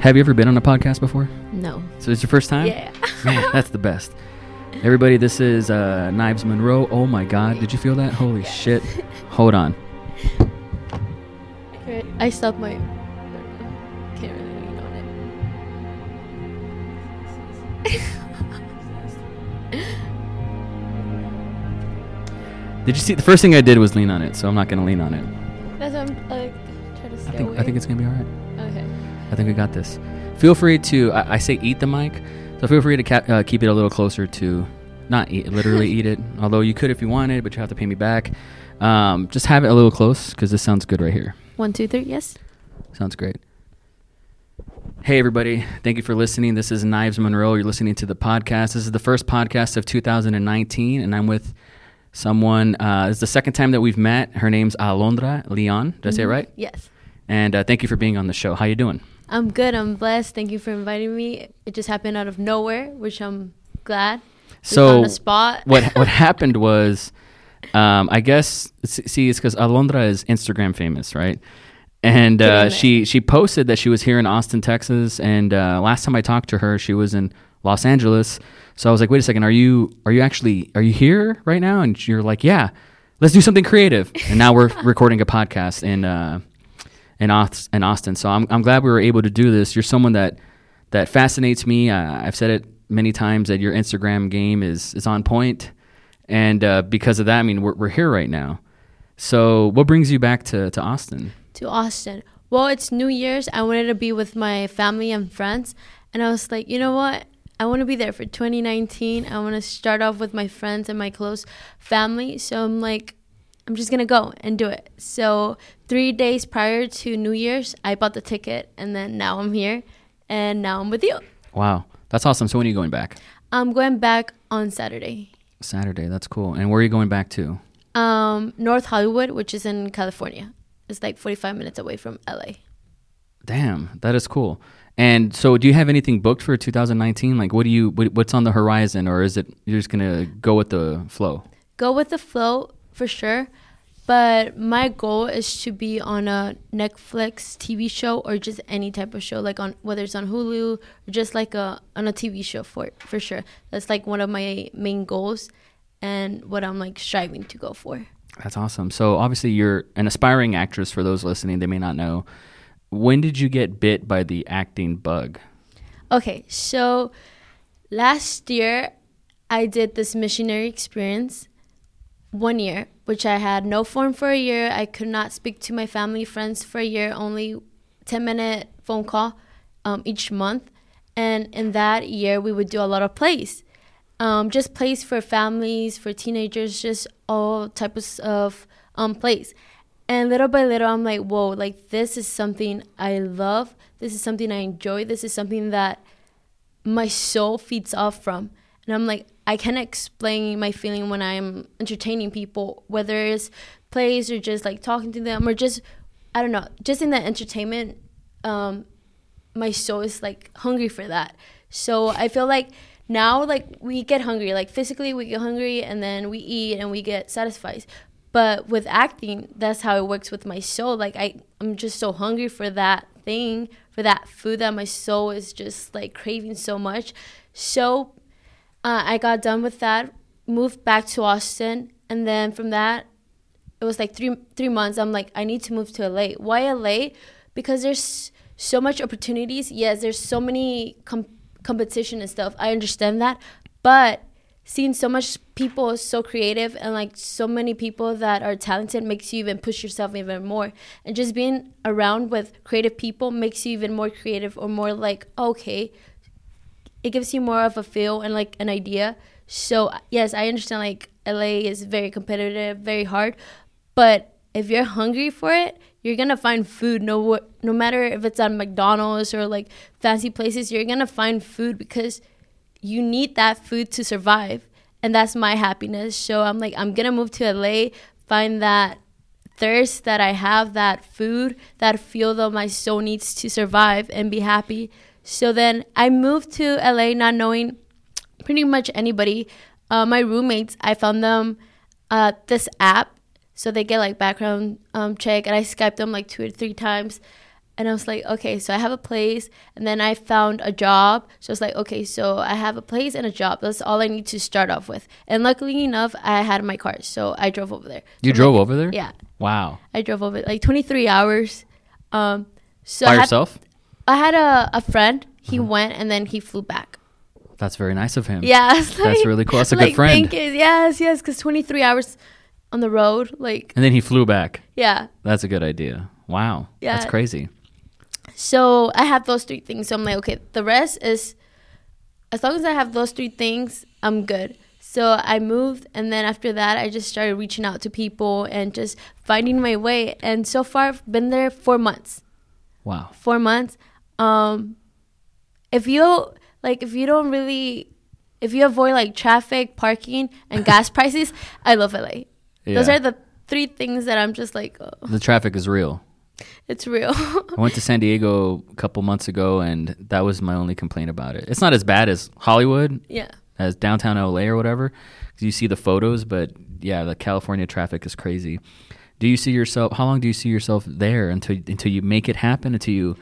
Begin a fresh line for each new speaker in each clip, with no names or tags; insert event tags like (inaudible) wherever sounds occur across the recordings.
Have you ever been on a podcast before?
No.
So it's your first time?
Yeah. (laughs)
Man, that's the best. Everybody, this is uh, Knives Monroe. Oh my God, did you feel that? Holy shit. Hold on.
I stopped my. Can't really lean on it. (laughs)
Did you see? The first thing I did was lean on it, so I'm not going to lean on it.
That's why I'm like trying to stay
I think,
away.
I think it's going to be all right. I think we got this. Feel free to, I, I say eat the mic, so feel free to ca- uh, keep it a little closer to, not eat, literally (laughs) eat it, although you could if you wanted, but you have to pay me back. Um, just have it a little close because this sounds good right here.
One, two, three. Yes.
Sounds great. Hey, everybody. Thank you for listening. This is Knives Monroe. You're listening to the podcast. This is the first podcast of 2019, and I'm with someone. Uh, it's the second time that we've met. Her name's Alondra Leon. Did I say it
Mhm.
right?
Yes.
And uh, thank you for being on the show. How you doing?
I'm good. I'm blessed. Thank you for inviting me. It just happened out of nowhere, which I'm glad. We
So
spot. (laughs)
what what happened was, um, I guess see it's because Alondra is Instagram famous, right? And uh, she she posted that she was here in Austin, Texas, and uh, last time I talked to her, she was in Los Angeles. So I was like, wait a second, are you are you actually are you here right now? And you're like, yeah, let's do something creative. And now we're (laughs) recording a podcast in uh, in Austin. So I'm I'm glad we were able to do this. You're someone that that fascinates me. Uh, I've said it many times that your Instagram game is is on point, and uh, because of that, I mean we're we're here right now. So what brings you back to to Austin?
to Austin. Well, it's New Year's. I wanted to be with my family and friends, and I was like, you know what? I want to be there for 2019. I want to start off with my friends and my close family. So I'm like, I'm just gonna go and do it. So three days prior to New Year's, I bought the ticket, and then now I'm here, and now I'm with you.
Wow, that's awesome. So when are you going back?
I'm going back on Saturday.
Saturday. That's cool. And where are you going back to?
Um, North Hollywood, which is in California. It's like 45 minutes away from LA.
Damn, that is cool. And so, do you have anything booked for 2019? Like, what do you what, what's on the horizon, or is it you're just gonna go with the flow?
go with the flow for sure. But my goal is to be on a Netflix TV show or just any type of show, like on whether it's on Hulu or just like a on a TV show for for sure. That's like one of my main goals and what I'm like striving to go for.
That's awesome. So obviously you're an aspiring actress for those listening, they may not know. When did you get bit by the acting bug?
Okay, so last year I did this missionary experience one year, which I had no phone for a year. I could not speak to my family, friends for a year, only 10 minute phone call um, each month. And in that year, we would do a lot of plays. Um, just plays for families, for teenagers, just all types of um, plays. And little by little, I'm like, whoa, like this is something I love. This is something I enjoy. This is something that my soul feeds off from. And I'm like, I can't explain my feeling when I'm entertaining people, whether it's plays or just like talking to them or just, I don't know, just in the entertainment. Um, my soul is like hungry for that. So I feel like now, like we get hungry, like physically we get hungry and then we eat and we get satisfied. But with acting, that's how it works with my soul. Like I, I'm just so hungry for that thing, for that food that my soul is just like craving so much. So uh, I got done with that, moved back to Austin, and then from that, it was like three three months. I'm like, I need to move to LA. Why LA? Because there's so much opportunities. Yes, there's so many com- competition and stuff. I understand that, but seeing so much people so creative and like so many people that are talented makes you even push yourself even more and just being around with creative people makes you even more creative or more like okay it gives you more of a feel and like an idea. So yes i understand like la is very competitive very hard but if you're hungry for it you're gonna find food. No no matter if it's at mcdonald's or like fancy places you're gonna find food because you need that food to survive and that's my happiness. So i'm like i'm gonna move to la find that thirst that i have that food that feel that my soul needs to survive and be happy so then i moved to la not knowing pretty much anybody uh, my roommates i found them uh, this app so they get like background um, check and i skyped them like two or three times and I was like, okay, so I have a place, and then I found a job. So I was like, okay, so I have a place and a job. That's all I need to start off with. And luckily enough, I had my car, so I drove over there.
You
So,
drove
like,
over there?
Yeah,
Wow.
I drove over like 23 hours. Um, so
By
I had,
yourself?
I had a, a friend. He
Uh-huh.
went and then he flew back.
That's very nice of him.
Yeah, (laughs) it's
That's really cool. That's a
like,
good friend.
You. Yes, yes, because 23 hours on the road, like
And then he flew back.
yeah.
That's a good idea. Wow.
Yeah.
That's crazy.
So I have those three things. So I'm like, okay, the rest is as long as I have those three things, I'm good. So I moved, and then after that, I just started reaching out to people and just finding my way. And so far, I've been there four months.
Wow.
Four months. Um, if you like, if you don't really, if you avoid like traffic, parking, and gas (laughs) prices, I love LA. Those are the three things that I'm just like, oh,
The traffic is real.
it's real.
I went to San Diego a couple months ago, and that was my only complaint about it. It's not as bad as Hollywood,
yeah.
as downtown LA or whatever, you see the photos. But yeah, the California traffic is crazy. Do you see yourself? How long do you see yourself there until until you make it happen? Until you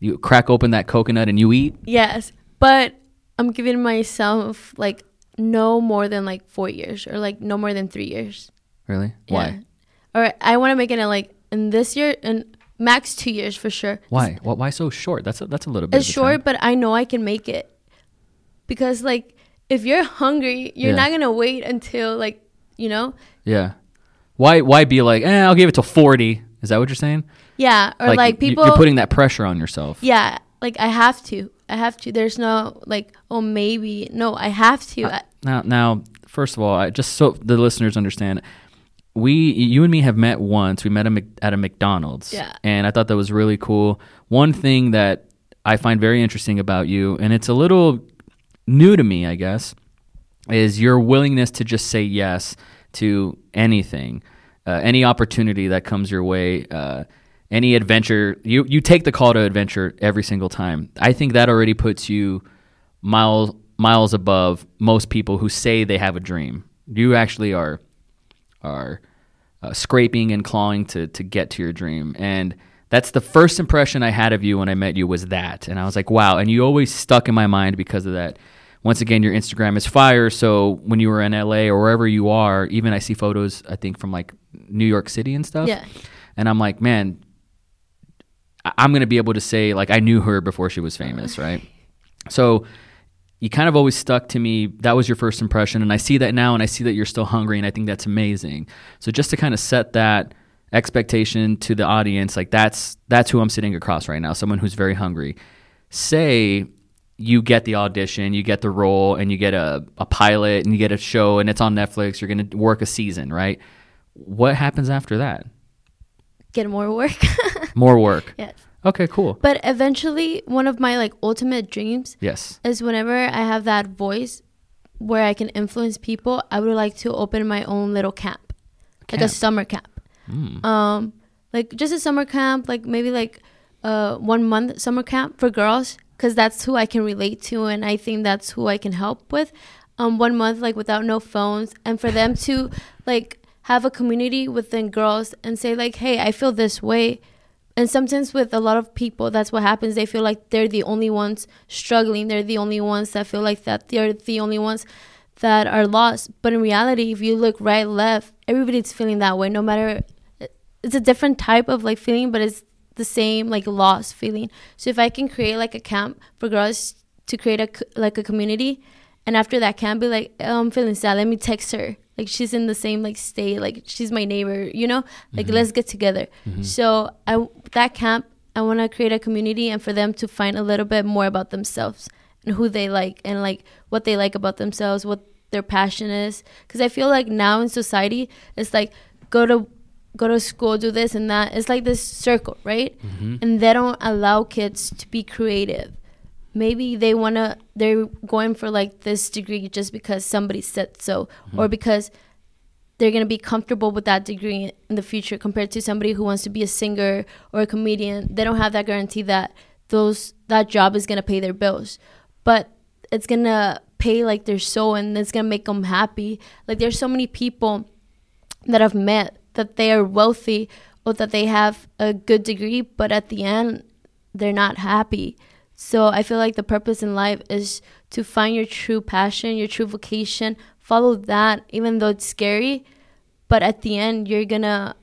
you crack open that coconut and you eat?
Yes, but I'm giving myself like no more than like four years or like no more than three years.
Really?
Yeah.
Why?
Or I want to make it in like in this year and max two years for sure.
Why? Why? Why so short? That's a, that's a little bit.
It's short, but I know I can make it because like if you're hungry, you're
Yeah.
not gonna wait until like you know.
Yeah. Why? Why be like? Eh, I'll give it to forty. Is that what you're saying?
Yeah, or like,
you-
people.
you're putting that pressure on yourself.
yeah, like I have to. I have to. There's no like, oh maybe. No, I have to. I,
Now, now, first of all, I, just so the listeners understand, we, you and me have met once. We met at a McDonald's,
Yeah.
and I thought that was really cool. One thing that I find very interesting about you, and it's a little new to me, I guess, is your willingness to just say yes to anything, uh, any opportunity that comes your way. Uh, any adventure you you take the call to adventure every single time. I think that already puts you miles miles above most people who say they have a dream. You actually are are uh, scraping and clawing to to get to your dream, and that's the first impression I had of you when I met you was that, and I was like, wow. And you always stuck in my mind because of that. Once again, your Instagram is fire. So when you were in LA or wherever you are, even I see photos I think from like New York City and stuff.
Yeah.
And I'm like, man, I'm gonna be able to say like I knew her before she was famous, right? So you kind of always stuck to me. That was your first impression, and I see that now, and I see that you're still hungry, and I think that's amazing. So just to kind of set that expectation to the audience, like that's that's who I'm sitting across right now, someone who's very hungry. Say you get the audition, you get the role, and you get a, a pilot, and you get a show, and it's on Netflix. You're gonna work a season, right? What happens after that?
get more work. (laughs)
More work.
yes.
Okay, cool.
But eventually, one of my like ultimate dreams
Yes.
is whenever I have that voice where I can influence people, I would like to open my own little camp, like a summer camp.
Mm.
Um, like just a summer camp, like maybe like uh one month summer camp for girls, because that's who I can relate to, and I think that's who I can help with. Um, one month like without no phones, and for them to like have a community within girls and say like, hey, I feel this way. And sometimes with a lot of people, that's what happens. They feel like they're the only ones struggling. They're the only ones that feel like that they're the only ones that are lost. But in reality, if you look right, left, everybody's feeling that way. No matter, it's a different type of like feeling, but it's the same like lost feeling. So if I can create like a camp for girls to create a like a community, and after that camp, be like, oh, I'm feeling sad. Let me text her. Like she's in the same like state. Like she's my neighbor. You know, like mm-hmm. let's get together. Mm-hmm. So I that camp, I want to create a community and for them to find a little bit more about themselves and who they like and like what they like about themselves, what their passion is. Because I feel like now in society, it's like go to go to school, do this and that. It's like this circle, right? Mm-hmm. And they don't allow kids to be creative. Maybe they wanna they're going for like this degree just because somebody said so, or mm-hmm. because they're gonna be comfortable with that degree in the future compared to somebody who wants to be a singer or a comedian. They don't have that guarantee that those that job is gonna pay their bills, but it's gonna pay like their soul and it's gonna make them happy. Like there's so many people that I've met that they are wealthy or that they have a good degree, but at the end they're not happy. So I feel like the purpose in life is to find your true passion, your true vocation, follow that, even though it's scary. But at the end, you're gonna,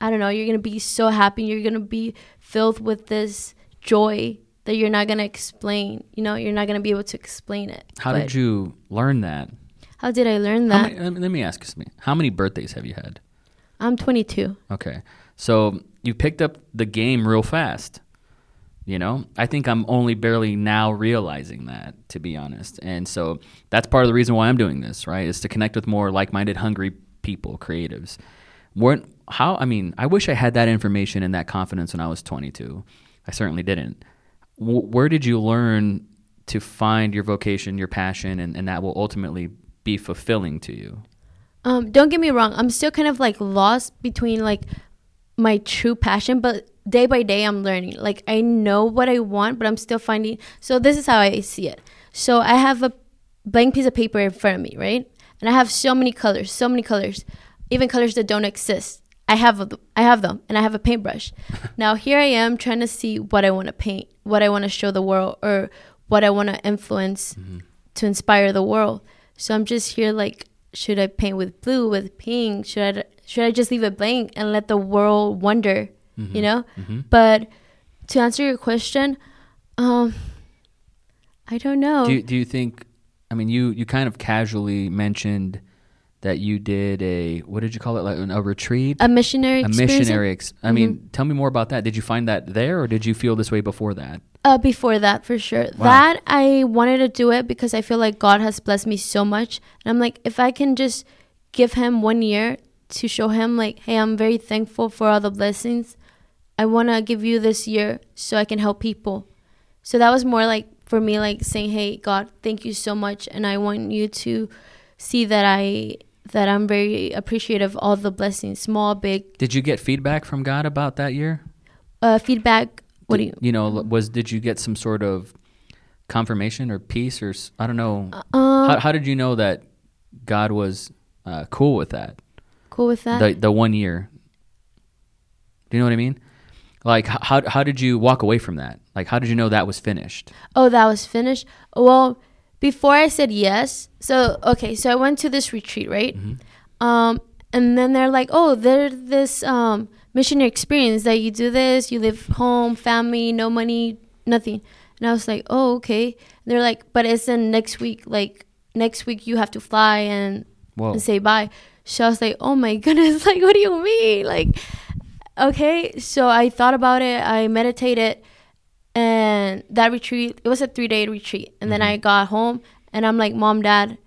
I don't know, you're gonna be so happy. You're gonna be filled with this joy that you're not gonna explain. You know, you're not gonna be able to explain it.
How did you learn that?
How did I learn that?
many, let me- ask you something. How many birthdays have you had?
I'm 22.
Okay. So you picked up the game real fast. You know, I think I'm only barely now realizing that, to be honest. And so that's part of the reason why I'm doing this, right? Is to connect with more like minded, hungry people, creatives. Weren't, how, I mean, I wish I had that information and that confidence when I was 22. I certainly didn't. W- where did you learn to find your vocation, your passion, and, and that will ultimately be fulfilling to you?
Um, don't get me wrong. I'm still kind of like lost between like my true passion, but day by day I'm learning. Like I know what I want, but I'm still finding. So this is how I see it. So I have a blank piece of paper in front of me, right? And I have so many colors, so many colors, even colors that don't exist. I have them, I have them, and I have a paintbrush. (laughs) now here I am trying to see what I want to paint, what I want to show the world, or what I want to influence mm-hmm. to inspire the world. So I'm just here like, should I paint with blue, with pink? Should I should I just leave it blank and let the world wonder? You know. But to answer your question, um, I don't know.
Do you, do you think? I mean, you you kind of casually mentioned that you did a what did you call it? Like a retreat,
a missionary
a missionary. Ex- I mean, tell me more about that. Did you find that there, or did you feel this way before that?
Uh, before that, for sure.
Wow.
That I wanted to do it because I feel like God has blessed me so much, and I'm like, if I can just give Him one year to show Him, like, hey, I'm very thankful for all the blessings. I want to give you this year so I can help people. So that was more like for me, like saying, hey, God, thank you so much, and I want you to see that I that I'm very appreciative of all the blessings, small, big.
Did you get feedback from God about that year?
Uh, feedback. What do
you?
you?
know? Was did you get some sort of confirmation or peace or I don't know?
Um,
how, how did you know that God was uh, cool with that?
cool with that.
the the one year. Do you know what I mean? Like how how did you walk away from that? Like how did you know that was finished?
oh, that was finished. Well, before I said yes, so okay, so I went to this retreat, right? Um, and then they're like, oh, there's this um missionary experience that you do this, you live home, family, no money, nothing. And I was like, oh, okay. And they're like, but it's in next week. Like next week, you have to fly and and say bye. So I was like, oh my (laughs) goodness, like, what do you mean? Like, okay. So I thought about it, I meditated, and that retreat, it was a three day retreat. And then I got home, and I'm like, mom, dad,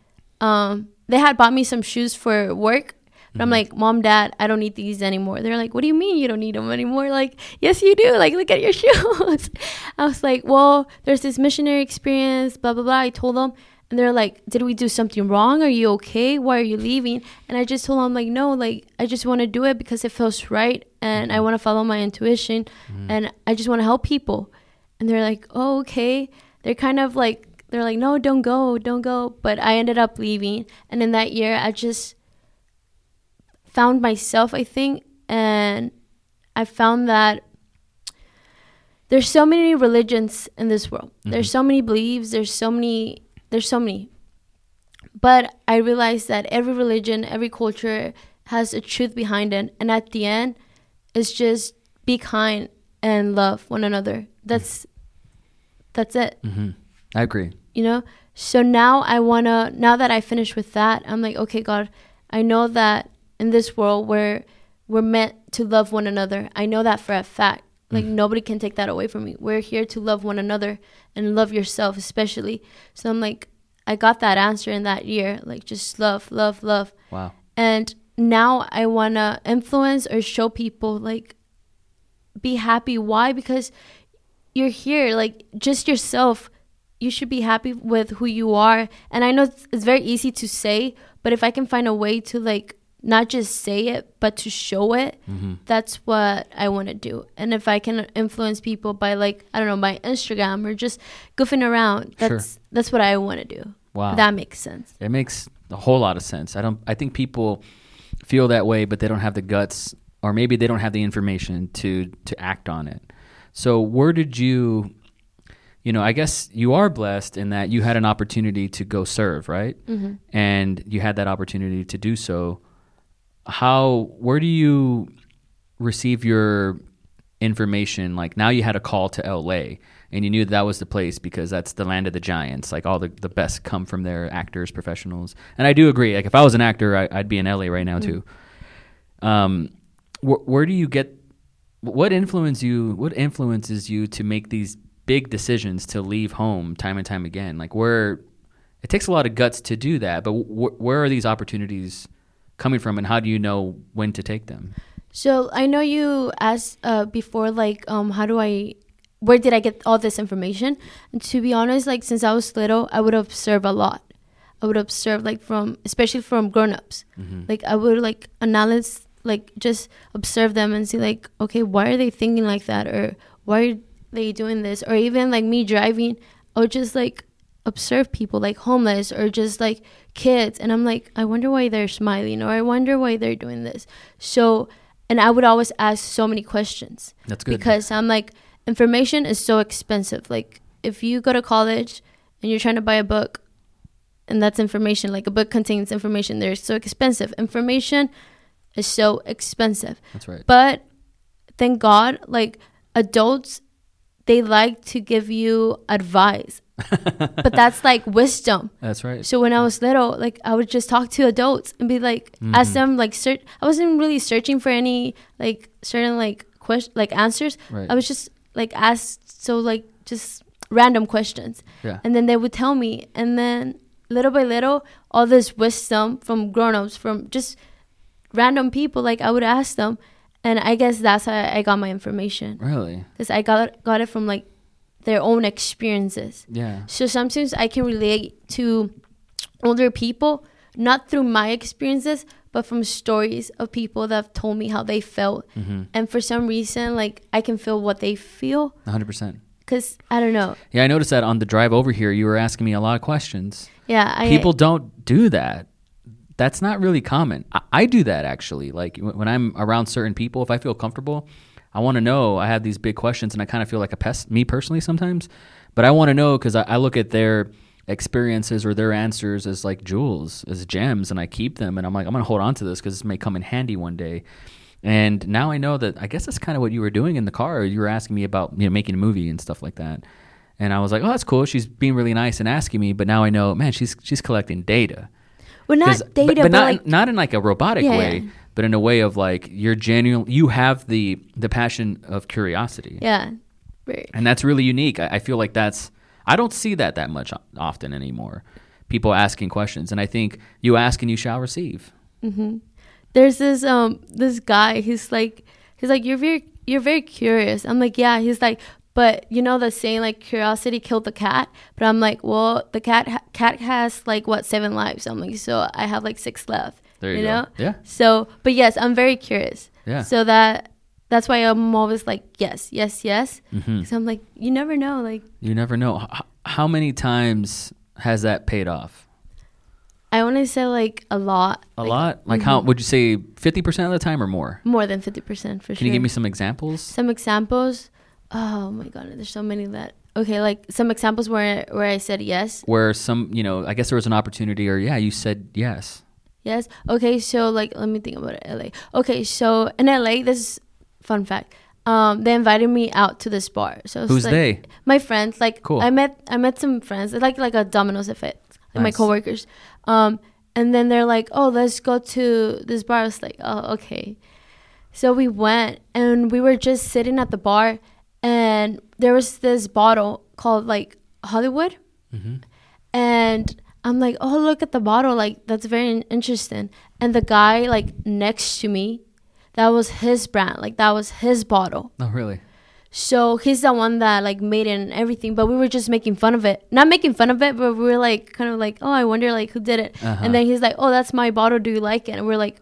um, they had bought me some shoes for work. But I'm like, mom, dad, I don't need these anymore. They're like, what do you mean you don't need them anymore? Like, yes, you do. Like, look at your (laughs) shoes. I was like, well, there's this missionary experience, blah, blah, blah. I told them. And they're like, did we do something wrong? Are you okay? Why are you leaving? And I just told them, like, no, like, I just want to do it because it feels right. And I mm-hmm. want to follow my intuition. Mm-hmm. And I just want to help people. And they're like, oh, okay. They're kind of like, they're like, no, don't go, don't go. But I ended up leaving. And in that year, I just found myself, I think. And I found that there's so many religions in this world. There's mm-hmm. so many beliefs. There's so many. There's so many. But I realized that every religion, every culture has a truth behind it, and at the end, it's just be kind and love one another. That's that's it.
hmm I agree.
You know. So now I wanna. Now that I finished with that, I'm like, okay, God, I know that in this world where we're meant to love one another. I know that for a fact. Like nobody can take that away from me. We're here to love one another and love yourself especially. So I'm like I got that answer in that year. Like just love, love, love.
Wow.
And now I want to influence or show people like be happy. Why? Because you're here like just yourself. You should be happy with who you are. And I know it's, it's very easy to say, but if I can find a way to like not just say it, but to show it, that's what I want to do. And if I can influence people by like I don't know, by Instagram or just goofing around,
Sure.
that's that's what I want to do.
Wow.
That makes sense.
It makes a whole lot of sense. I don't. I think people feel that way, but they don't have the guts, or maybe they don't have the information to to act on it. So where did you, you know, I guess you are blessed in that you had an opportunity to go serve, right?
Mm-hmm.
And you had that opportunity to do so. How, where do you receive your information? Like now you had a call to LA and you knew that, that was the place because that's the land of the giants. Like all the, the best come from there, actors, professionals. And I do agree. Like if I was an actor, I, I'd be in LA right now too. Um, wh- where do you get what influence you what influences you to make these big decisions to leave home time and time again like where it takes a lot of guts to do that but wh- where are these opportunities coming from and how do you know when to take them
So I know you asked uh, before, like, um, how do I, where did I get all this information? And to be honest, like, since I was little, I would observe a lot. I would observe, like, from, especially from grown-ups. Like, I would, like, analyze, like, just observe them and see, like, okay, why are they thinking like that? Or why are they doing this? Or even, like, me driving, I would just, like, observe people, like, homeless or just, like, kids. And I'm like, I wonder why they're smiling or I wonder why they're doing this. So, and I would always ask so many questions
that's good
because I'm like, information is so expensive. Like, if you go to college and you're trying to buy a book, and that's information, like a book contains information, they're so expensive. Information is so expensive.
that's right
But thank God, like adults, they like to give you advice, but that's like wisdom. (laughs)
that's right
So when I was little, like I would just talk to adults and be like,
Mm-hmm.
ask them like search. I wasn't really searching for any like certain like question like answers.
Right.
I was just like asked so like just random questions,
yeah
and then they would tell me, and then little by little, all this wisdom from grown-ups, from just random people, like I would ask them, and I guess that's how I got my information
really
because I got got it from like their own experiences.
yeah
So sometimes I can relate to older people, not through my experiences, but from stories of people that have told me how they felt.
mm-hmm.
And for some reason, like I can feel what they feel.
100%
Cause I don't know.
yeah i noticed that on the drive over here you were asking me a lot of questions
Yeah, I
people don't do that that's not really common I, I do that actually like wh- when i'm around certain people if i feel comfortable i want to know i have these big questions and i kind of feel like a pest me personally sometimes but i want to know because I, I look at their experiences or their answers as like jewels as gems and i keep them and i'm like i'm gonna hold on to this because this may come in handy one day. And now i know that i guess that's kind of what you were doing in the car. You were asking me about you know making a movie and stuff like that. And i was like oh that's cool. She's being really nice and asking me but now i know man she's she's collecting data
well, not data,
but,
but,
but not
like
not in like a robotic
Yeah,
way,
yeah.
but in a way of like you're genuine. You have the the passion of curiosity,
yeah, right.
and that's really unique. I, I feel like that's I don't see that that much often anymore. People asking questions, and I think you ask and you shall receive.
hmm There's this um this guy. He's like he's like you're very you're very curious. I'm like yeah. He's like but you know the saying like curiosity killed the cat. But I'm like well the cat ha- cat has like what seven lives. I'm like so I have like six left.
There you, go.
know.
Yeah,
So but yes, I'm very curious.
yeah.
So that that's why I'm always like yes yes yes. Because I'm like you never know like
You never know H- how many times has that paid off.
I want to say like a lot.
A
like,
lot. Like how
mhm.
would you say? Fifty percent of the time or more?
More than fifty percent for
Can
sure.
Can you give me some examples?
some examples oh my god there's so many that okay like some examples where where i said yes.
Where some, you know, I guess there was an opportunity, or yeah, you said yes.
yes okay so like let me think about it la okay so in la this is fun fact um they invited me out to this bar. So
Who's
like,
they?
my friends like
Cool.
i met i met some friends it's like like a domino's effect like my coworkers. Um and then they're like oh let's go to this bar. I was like oh okay. So we went and we were just sitting at the bar and there was this bottle called like hollywood
hmm
and i'm like oh look at the bottle like that's very interesting and the guy like next to me that was his brand like that was his bottle
Oh, really?
so he's the one that like made it and everything, but we were just making fun of it. Not making fun of it, but we were like kind of like, oh, I wonder like who did it.
Uh-huh.
And then he's like, oh, that's my bottle. Do you like it? And we're like,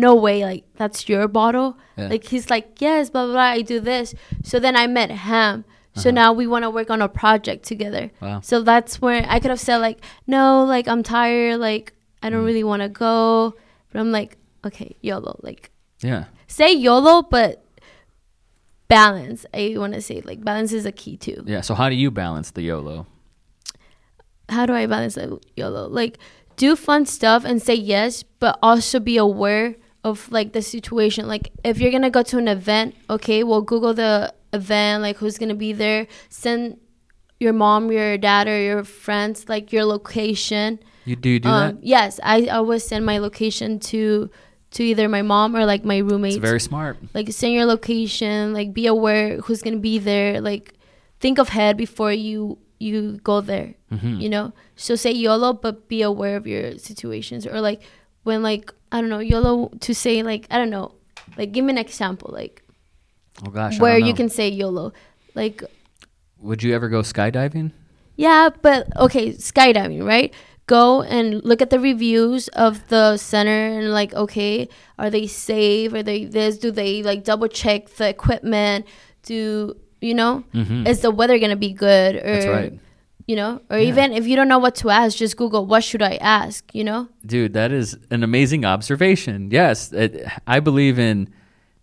no way, like that's your bottle.
Yeah.
Like he's like, yes, blah blah. blah I do this. So then I met him. So
Uh-huh.
now we want to work on a project together.
Wow.
So that's where I could have said like, no, like I'm tired, like I don't
Mm.
really want to go. But I'm like, okay, YOLO, like
Yeah.
say YOLO, but balance. I want to say like balance is a key too.
Yeah. So how do you balance the YOLO?
How do I balance the YOLO? Like do fun stuff and say yes, but also be aware of like the situation. Like if you're gonna go to an event, okay, well Google the event, like who's gonna be there. Send your mom, your dad, or your friends like your location.
You do do
um,
that?
Yes, I always send my location to to either my mom or like my roommates.
It's very smart.
like send your location, like be aware who's gonna be there. Like think of head before you you go there.
Mhm.
You know, so say YOLO, but be aware of your situations or like when like I don't know YOLO to say like I don't know, like give me an example like
Oh gosh.
Where you can say YOLO, like
Would you ever go skydiving?
Yeah, but okay, skydiving, right? Go and look at the reviews of the center and like, okay, are they safe? Are they this? Do they like double check the equipment? Do you know?
Mhm.
Is the weather gonna be good? Or
That's right.
You know, or
Yeah.
even if you don't know what to ask, just Google what should I ask. You know?
Dude, that is an amazing observation. Yes, it, I believe in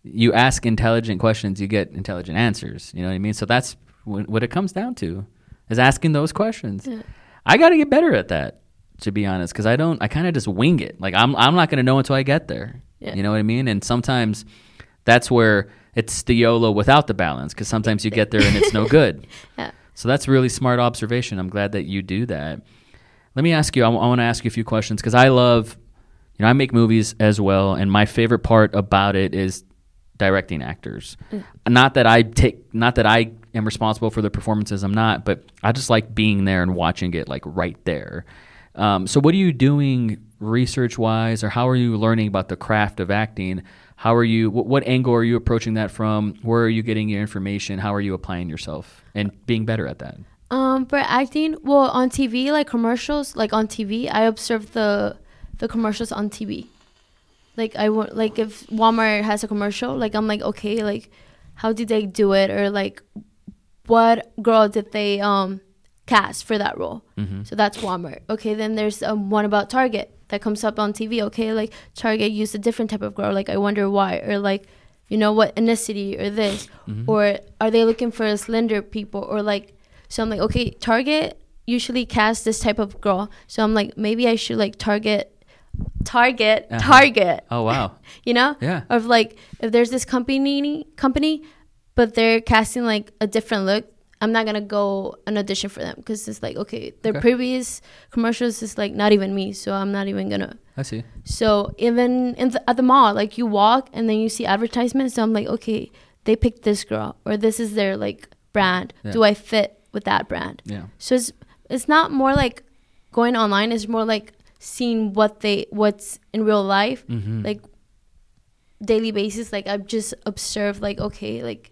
you ask intelligent questions, you get intelligent answers. You know what I mean? So that's wh- what it comes down to is asking those questions.
Yeah.
I got to get better at that, to be honest, because I don't. I kind of just wing it. Like I'm, I'm not going to know until I get there.
Yeah.
You know what I mean? And sometimes that's where it's the YOLO without the balance, because sometimes you get there and it's no good. (laughs)
Yeah.
So that's really smart observation. I'm glad that you do that. Let me ask you. I want to ask you a few questions because I love, you know, I make movies as well, and my favorite part about it is directing actors. Not that I take, not that I am responsible for the performances. I'm not, but I just like being there and watching it like right there. Um, so, what are you doing research wise, or how are you learning about the craft of acting? How are you? What, what angle are you approaching that from? Where are you getting your information? How are you applying yourself and being better at that?
Um, for acting, well, on TV, like commercials, like on TV, I observe the the commercials on TV. Like I want, like if Walmart has a commercial, like I'm like, okay, like how did they do it, or like what girl did they um cast for that role?
Mm-hmm.
So that's Walmart. Okay, then there's um, one about Target that comes up on TV. Okay, like Target used a different type of girl. Like I wonder why, or like you know what ethnicity or this,
Mhm.
or are they looking for slender people, or like so I'm like okay, Target usually casts this type of girl. So I'm like maybe I should like target target
Uh-huh.
target
Oh wow, (laughs)
you know
yeah,
of like if there's this company company but they're casting like a different look i'm not gonna go an audition for them because it's like okay their
Okay.
previous commercials is like not even me so i'm not even gonna
I see.
so even in the, at the mall like you walk and then you see advertisements so i'm like okay they picked this girl or this is their like brand
Yeah.
do i fit with that brand
Yeah,
so it's it's not more like going online it's more like seeing what they what's in real life
mm-hmm.
like daily basis like i've just observed like okay like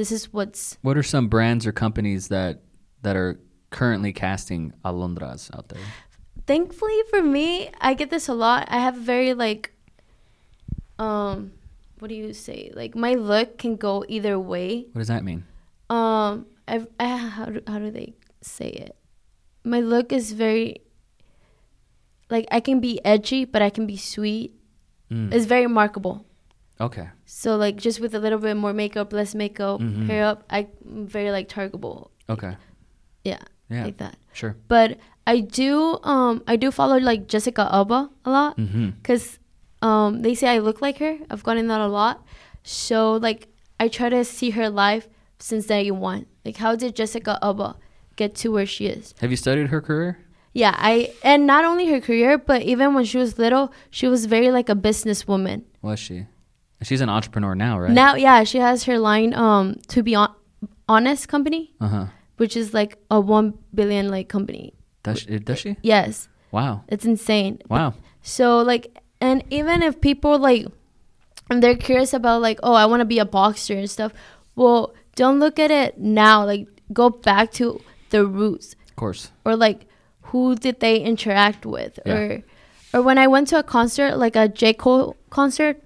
this is what's
what are some brands or companies that that are currently casting alondras out there?
thankfully for me i get this a lot. I have a very like um what do you say? Like my look can go either way.
What does that mean?
um I've, I, how, do, how do they say it? My look is very like i can be edgy but i can be sweet.
Mm.
it's very markable.
Okay,
so like just with a little bit more makeup less makeup
Mhm.
hair up i'm very like targetable
okay,
yeah
yeah,
like that
sure.
but i do um i do follow like jessica alba a lot
Mm-hmm.
because um they say i look like her i've gotten that a lot so like i try to see her life since day one like how did jessica alba get to where she is
Have you studied her career?
yeah i and not only her career but even when she was little she was very like a businesswoman
Was she? She's an entrepreneur now, right?
now yeah she has her line um to be on- honest company
Uh huh.
which is like a one billion like company
Does she, does she?
yes
Wow.
it's insane
Wow.
So like, and even if people like, and they're curious about like, oh, I want to be a boxer and stuff. Well, don't look at it now. Like, go back to the roots,
Of course.
or like, who did they interact with,
Yeah.
or, or when I went to a concert, like a J Cole concert,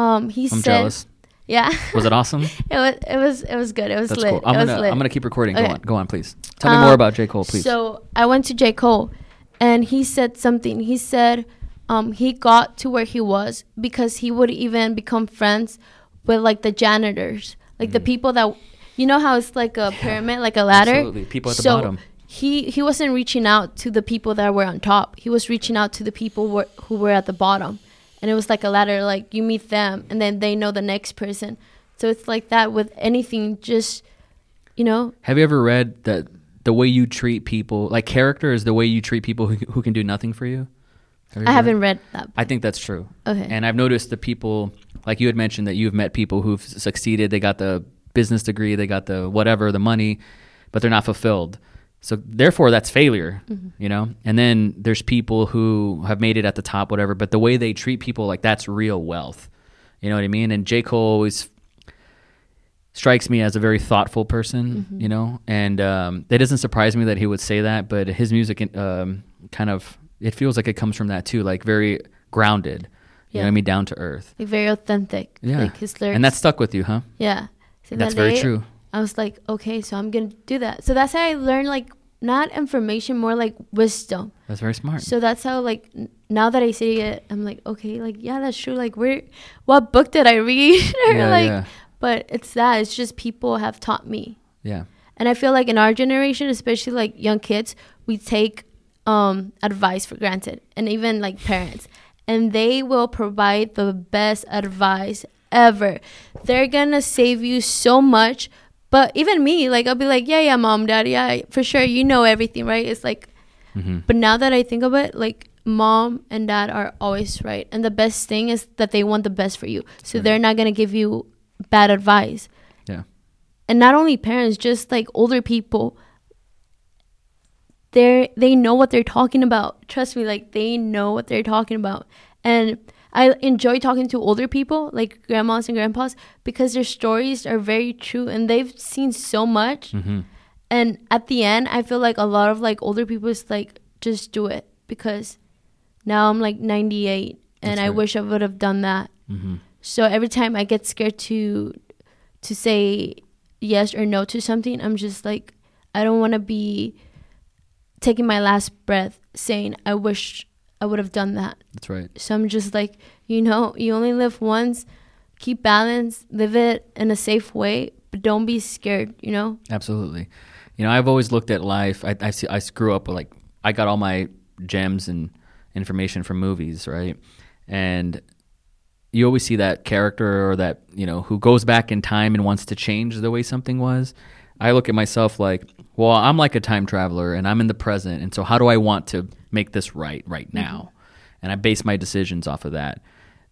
um, he
I'm
said,
jealous.
yeah,
Was it awesome? (laughs)
it was, it was, it was good. It was
That's
lit.
cool. I'm
it
gonna. I'm gonna keep recording. Go on. Go on, please. Tell me
Um,
more about J Cole, please.
So I went to J. Cole and he said something. He said um, he got to where he was because he would even become friends with like the janitors. like the people that you know how it's like a pyramid, like a ladder.
Absolutely. People at the
So,
bottom.
He he wasn't reaching out to the people that were on top. He was reaching out to the people were, who were at the bottom, and it was like a ladder. Like you meet them, and then they know the next person. So it's like that with anything. Just you know,
Have you ever read that the way you treat people, like character, is the way you treat people who, who can do nothing for you? Have you
I haven't read that.
I think that's true.
Okay.
And I've noticed the people, like you had mentioned, that you've met people who've succeeded. They got the business degree, they got the whatever, the money, but they're not fulfilled. So therefore, that's failure, you know. And then there's people who have made it at the top, whatever. But the way they treat people, like that's real wealth. You know what I mean? And J Cole always strikes me as a very thoughtful person, you know. And um, it doesn't surprise me that he would say that. But his music, um, kind of, it feels like it comes from that too, like very grounded. You know what I mean? Down to earth.
like very authentic.
Yeah.
Like his lyrics.
And that stuck with you, huh?
yeah. So
That's very true.
I was like, okay, so I'm gonna do that. So that's how I learned like not information, more like wisdom.
That's very smart.
So that's how like n- now that I see it, I'm like, okay, like yeah, that's true. Like where, what book did I read? (laughs) or
Yeah,
like,
yeah.
but it's that. It's just people have taught me,
yeah.
and I feel like in our generation, especially like young kids, we take um advice for granted, and even like parents, and they will provide the best advice ever. They're gonna save you so much. But even me, like I'll be like, yeah, yeah, mom, dad, yeah, for sure, you know everything, right? It's like
hmm
but now that I think of it, like mom and dad are always right. And the best thing is that they want the best for you. So
Right.
they're not going to give you bad advice.
Yeah.
And not only parents, just like older people, they they know what they're talking about. Trust me, like they know what they're talking about. And I enjoy talking to older people, like grandmas and grandpas, because their stories are very true and they've seen so much.
Hmm
and at the end i feel like a lot of like older people is like just do it because now i'm like 98 and
That's
i
right.
wish i would have done that.
Hmm
so every time i get scared to to say yes or no to something i'm just like i don't want to be taking my last breath saying i wish i would have done that
That's right.
so i'm just like you know you only live once keep balance live it in a safe way but don't be scared you know
Absolutely. You know, I've always looked at life. I, I, see, I grew up with like, I got all my gems and information from movies, right? And you always see that character or that, you know, who goes back in time and wants to change the way something was. I look at myself like, well, I'm like a time traveler and I'm in the present. And so how do I want to make this right right mm-hmm. now? And I base my decisions off of that.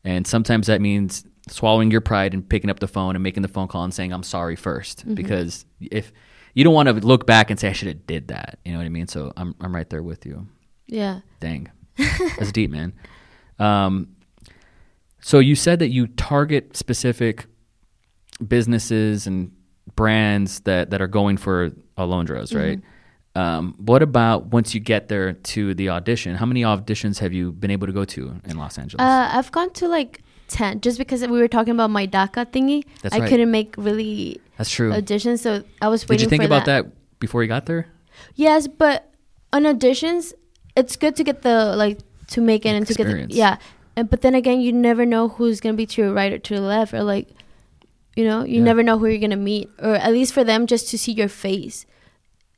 And sometimes that means swallowing your pride and picking up the phone and making the phone call and saying I'm sorry 1st mm-hmm. because if you don't want to look back and say I should have did that, you know what I mean? So I'm I'm right there with you.
yeah
Dang, (laughs) that's deep, man. Um, so you said that you target specific businesses and brands that that are going for Alondras, mm-hmm. right? Um, what about once you get there to the audition? How many auditions have you been able to go to in Los Angeles?
Uh, I've gone to like 10 just because we were talking about my DACA thingy.
That's
I
right.
couldn't make really
That's true.
auditions, so I was waiting Did
you think about that. before you got there?
Yes, but on auditions, it's good to get the like to make it and to get the, yeah. And but then again, you never know who's gonna be to your right or to your left, or like, you know, you
Yeah.
never know who you're gonna meet, or at least for them just to see your face.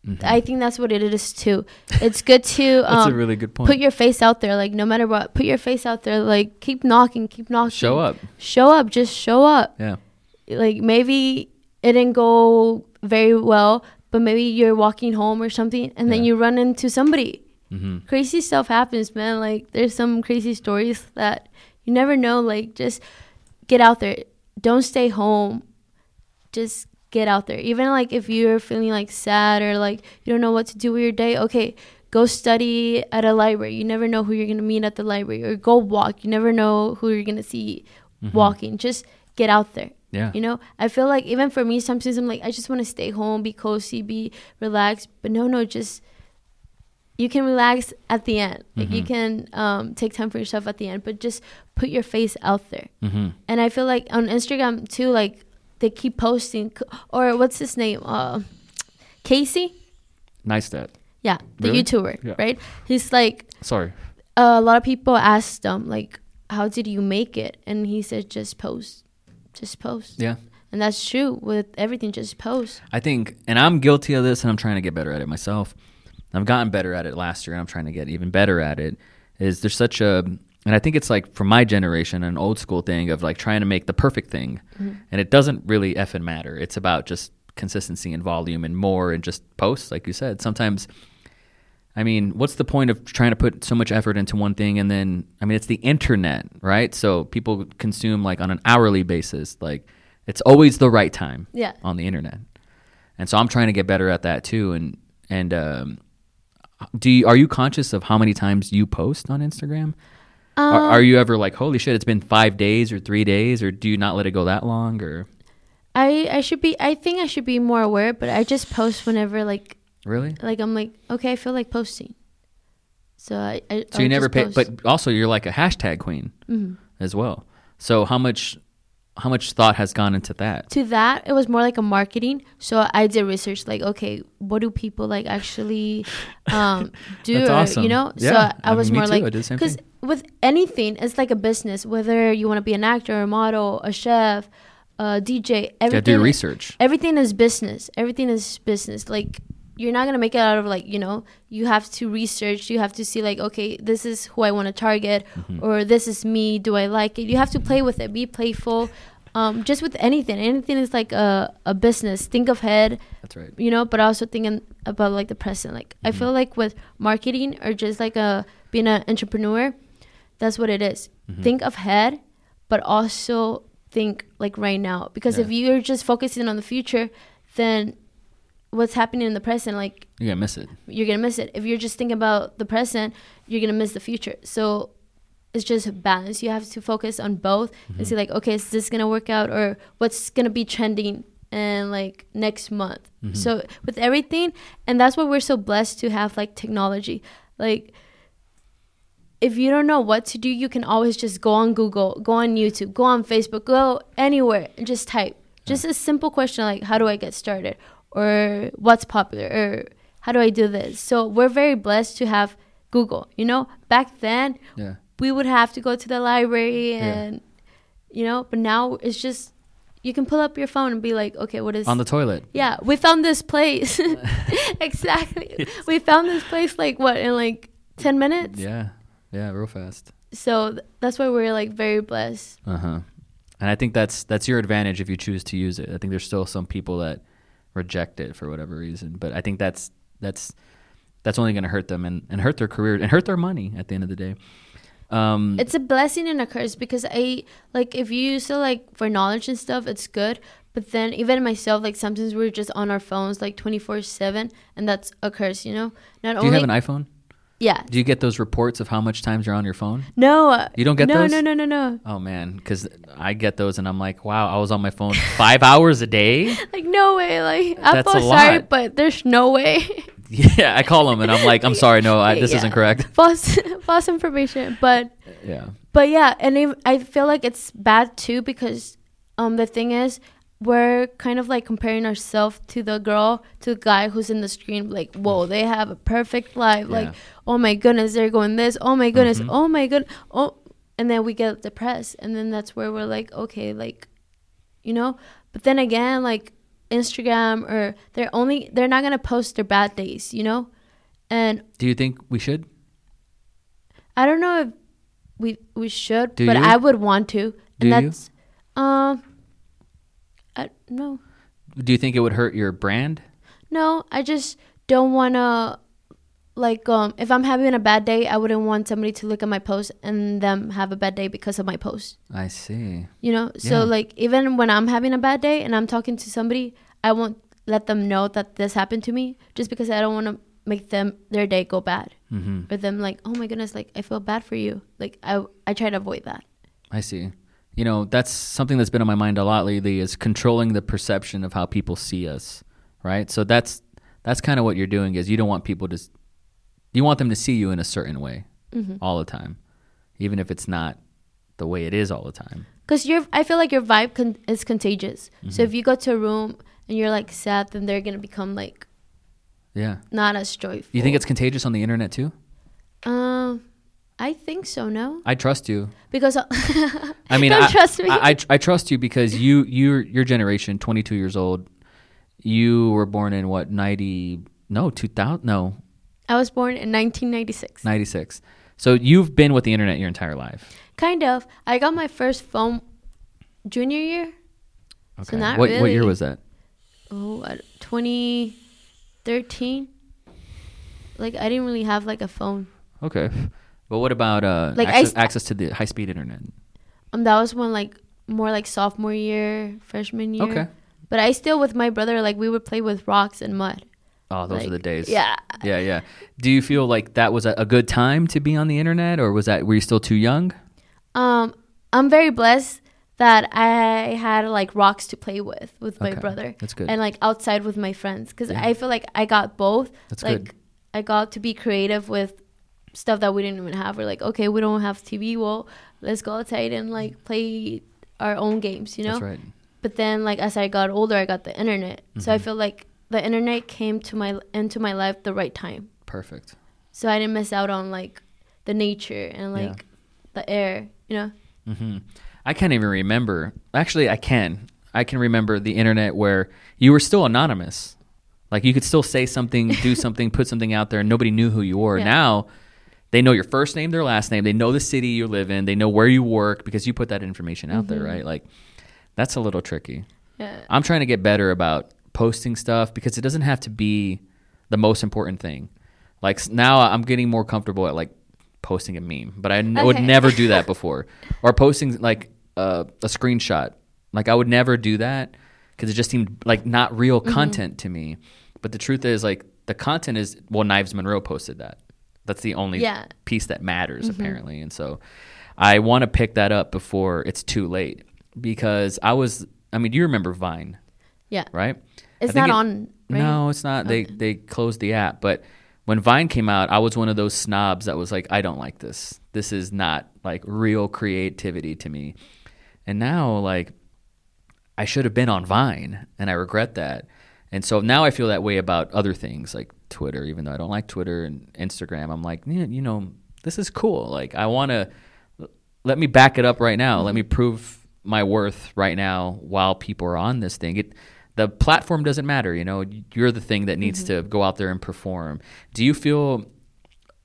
Mhm.
I think that's what it is too. It's good to (laughs)
That's
um,
a really good point.
put your face out there, like no matter what, put your face out there, like keep knocking, keep knocking,
Show up.
show up, just show up.
Yeah.
Like maybe it didn't go very well, but maybe you're walking home or something, and then you run into somebody.
hmm
Crazy stuff happens, man. Like there's some crazy stories that you never know. Like just get out there. Don't stay home. Just get out there. Even like if you're feeling like sad or like you don't know what to do with your day, okay, go study at a library. You never know who you're gonna meet at the library, or go walk. You never know who you're gonna see
Mhm.
walking. Just get out there.
Yeah.
You know, I feel like even for me, sometimes I'm like, I just want to stay home, be cozy, be relaxed. But no, no, just you can relax at the end. Like you
Mhm.
can um, take time for yourself at the end, but just put your face out there.
hmm
And I feel like on Instagram too, like they keep posting, or what's his name, uh, Casey.
Nice that.
Yeah, the
Really?
YouTuber,
Yeah.
right? He's like
Sorry.
a lot of people asked him like, "How did you make it?" And he said, "Just post, just post."
Yeah.
and that's true with everything. Just post.
I think, and I'm guilty of this, and I'm trying to get better at it myself. I've gotten better at it last year, and I'm trying to get even better at it. Is there's such a, and I think it's like for my generation, an old school thing of like trying to make the perfect thing, and it doesn't really effing matter. It's about just consistency and volume and more, and just posts, like you said. Sometimes, I mean, what's the point of trying to put so much effort into one thing, and then, I mean, it's the internet, right? So people consume like on an hourly basis, like it's always the right time
Yeah.
on the internet. And so I'm trying to get better at that too. And and um, do you, are you conscious of how many times you post on Instagram? Are,
Um,
are you ever like, holy shit, it's been five days or three days, or do you not let it go that long? Or
I I should be. I think I should be more aware, but I just post whenever like
really?
like I'm like okay, I feel like posting. So I. I
So you never pay,
post.
but also you're like a hashtag queen
Mhm.
as well. So how much how much thought has gone into that?
to that it was more like a marketing so i did research like okay what do people like actually (laughs) um do
That's
or,
awesome.
you know so i,
I
was
mean,
more
too.
like
I did the same
because with anything it's like a business whether you want to be an actor a model a chef a dj everything
do your research.
everything is business everything is business like you're not gonna make it out of like you know you have to research you have to see like okay this is who i want to target
Mm-hmm.
or this is me do i like it you have to play with it be playful um, just with anything anything is like a, a business think of head
That's right.
you know but also thinking about like the present like i
Mm-hmm.
feel like with marketing or just like a being an entrepreneur that's what it is.
Mm-hmm.
think of head but also think like right now because if you're just focusing on the future then what's happening in the present like
you're gonna miss it.
you're gonna miss it. If you're just thinking about the present you're gonna miss the future. So it's just balance. You have to focus on both and mm-hmm. see like okay is this gonna work out or what's gonna be trending and like next month? Mm-hmm. So with everything and that's why we're so blessed to have like technology. Like if you don't know what to do you can always just go on google go on youtube go on facebook go anywhere and just type. Just a simple question like how do i get started or what's popular or how do i do this so we're very blessed to have google you know back then
Yeah.
we would have to go to the library
Yeah.
and you know but now it's just you can pull up your phone and be like okay what is
On the toilet.
yeah we found this place (laughs) (laughs) exactly (laughs) we found this place like what in like 10 minutes
Yeah. Yeah. Real fast.
so th- that's why we're like very blessed
Uh huh. And I think that's that's your advantage if you choose to use it. I think there's still some people that reject it for whatever reason, but I think that's that's that's only going to hurt them and, and hurt their career and hurt their money at the end of the day. Um,
it's a blessing and a curse because i like if you use it like for knowledge and stuff it's good but then even myself like sometimes we're just on our phones like 24 7 and that's a curse you know not
do you
only
have an iPhone?
Yeah
Do you get those reports of how much times you're on your phone?
no uh,
You don't get
no
those?
no no no no
Oh man, because I get those and I'm like, wow, I was on my phone five hours a day. (laughs)
like no way like i'm
That's
so
a
sorry but there's no way (laughs)
Yeah, I call them and I'm like, I'm sorry, no, I, this (laughs)
Yeah.
isn't correct.
false false information but
Yeah,
but yeah and i feel like it's bad too because um the thing is we're kind of like comparing ourselves to the girl to the guy who's in the screen like whoa they have a perfect life like oh my goodness they're going this oh my goodness
Mhm.
oh my good oh and then we get depressed and then that's where we're like okay like you know but then again like instagram or they're only they're not gonna post their bad days you know and
do you think we should?
I don't know if we we should,
Do
but
you?
I would want to.
Do
and
you?
that's um I no.
Do you think it would hurt your brand?
No, I just don't want to like um if I'm having a bad day, I wouldn't want somebody to look at my post and them have a bad day because of my post.
I see.
You know? So
Yeah.
like even when I'm having a bad day and I'm talking to somebody, I won't let them know that this happened to me just because I don't want to make them their day go bad
hmm
or them like, "Oh my goodness, like I feel bad for you." Like I I try to avoid that.
I see. You know, that's something that's been on my mind a lot lately is controlling the perception of how people see us, right? So that's that's kind of what you're doing is you don't want people to you want them to see you in a certain way
Mhm.
all the time, even if it's not the way it is all the time.
Because your, I feel like your vibe con- is contagious.
Mm-hmm.
So if you go to a room and you're like sad, then they're gonna become like
Yeah.
not as joyful.
You think it's contagious on the internet too?
Um, I think so. No,
I trust you.
because (laughs)
I mean, I,
trust me.
I, I, I trust you because you, you, your generation, 22 years old, you were born in what, 90, no, 2000, no,
I was born in 1996.
96. So you've been with the internet your entire life.
Kind of. I got my first phone junior year.
Okay.
not
what, what year was that?
Oh, uh, 2013. Like I didn't really have like a phone.
Okay. But what about uh,
Like,
access,
s-
access to the high speed internet?
Um, that was when like more like sophomore year, freshman year.
Okay.
But I still with my brother like we would play with rocks and mud.
Oh, those are the days.
Yeah.
Yeah, yeah. Do you feel like that was a, a good time to be on the internet, or was that were you still too young?
Um, I'm very blessed that I had like rocks to play with with my brother.
that's good.
And like outside with my friends because
Yeah.
I feel like I got both.
That's
like
good.
I got to be creative with stuff that we didn't even have. We're like, okay, we don't have TV. Well, let's go outside and like play our own games, you know.
That's right.
But then like as I got older, I got the internet. So I
Mm-hmm.
feel like the internet came to my into my life the right time.
Perfect.
So I didn't miss out on like the nature and
Yeah.
like the air, you know.
hmm I can't even remember. Actually, I can. I can remember the internet where you were still anonymous. Like you could still say something, do (laughs) something, put something out there, and nobody knew who you were.
Yeah.
Now, they know your first name, their last name. They know the city you live in. They know where you work because you put that information out there, right? Like that's a little tricky.
Yeah.
I'm trying to get better about posting stuff because it doesn't have to be the most important thing. Like now I'm getting more comfortable at like posting a meme, but I n- would never do that (laughs) before. or posting like uh, a screenshot. Like I would never do that because it just seemed like not real
Mm-hmm.
content to me. But the truth is like the content is well Knives Monroe posted that. That's the only
Yeah.
piece that matters mm-hmm. apparently. And so I want to pick that up before it's too late because I was I mean, do you remember Vine,
Yeah.
right?
It's not
it-
on. Right?
No, it's not. They they closed the app, but when Vine came out, I was one of those snobs that was like, I don't like this. This is not like real creativity to me. And now like I should have been on Vine and I regret that. And so now I feel that way about other things like Twitter, even though I don't like Twitter and Instagram. I'm like, yeah, you know, this is cool. Like I want to let me back it up right now. Let me prove my worth right now while people are on this thing. It the platform doesn't matter, you know. You're the thing that needs to go out there and perform. Do you feel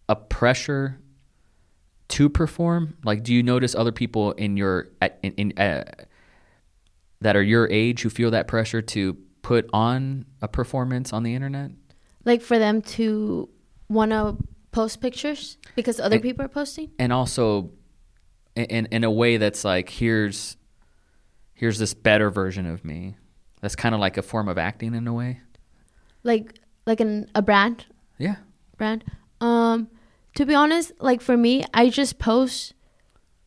a pressure to perform? Like, do you notice other people in your in, in uh, that are your age who feel that pressure to put on a performance on the internet?
Like for them to want to post pictures because other
And-
people are posting.
and also in, in a way that's like here's here's this better version of me that's kind of like a form of acting in a way
Like like an a brand
yeah
brand. Um, to be honest, like for me, I just post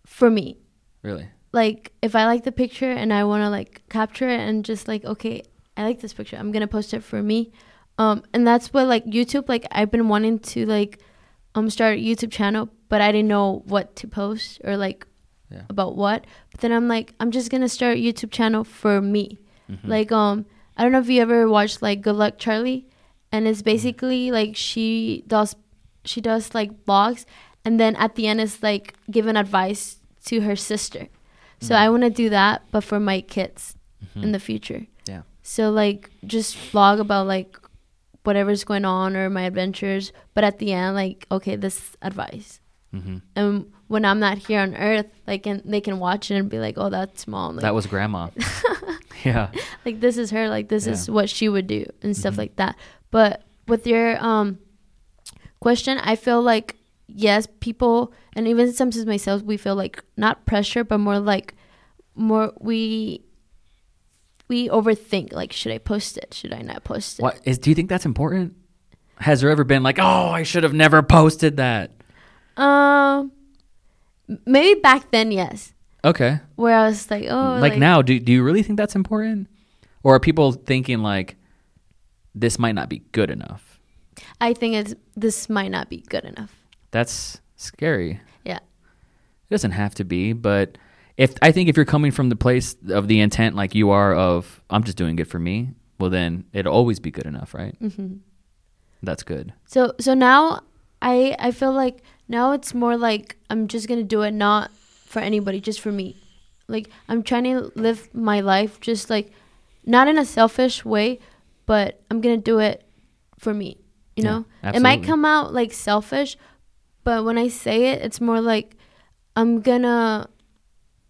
for me.
really
Like if I like the picture and I want to like capture it and just like okay, I like this picture. I'm gonna post it for me. Um, and that's what like YouTube. Like I've been wanting to like um start a YouTube channel, but I didn't know what to post or like
Yeah.
about what. But then I'm like, I'm just gonna start a YouTube channel for me.
Mm-hmm.
Like um, I don't know if you ever watched like Good Luck Charlie, and it's basically like she does she does like vlogs, and then at the end it's like giving advice to her sister. So
Mm.
I want to do that, but for my kids
Mm-hmm.
in the future.
yeah
So like just vlog about like whatever's going on or my adventures, but at the end like okay, this is advice.
hmm
And when I'm not here on Earth, like and they can watch it and be like, "Oh, that's mom." Like,
that was grandma (laughs) yeah
like this is her. Like this is
Yeah. Mm-hmm.
what she would do and stuff like that. But with your um question, I feel like yes, people and even sometimes myself, we feel like not pressure, but more like more we we overthink. Like, should I post it? Should I not post it?
what is do you think that's important has there ever been like oh i should have never posted that
Um, maybe back then, yes.
okay
Where I was like, oh,
like, now do, do you really think that's important or are people thinking like this might not be good enough
I think it's this might not be good enough.
that's scary
Yeah.
It doesn't have to be, but if I think if you're coming from the place of the intent like you are of I'm just doing it for me, well then it'll always be good enough, right?
hmm
That's good.
So so now I I feel like now it's more like I'm just gonna do it not for anybody, just for me. Like I'm trying to live my life just like not in a selfish way, but I'm gonna do it for me. You
Yeah,
know, it might come out like selfish, but when I say it, it's more like I'm gonna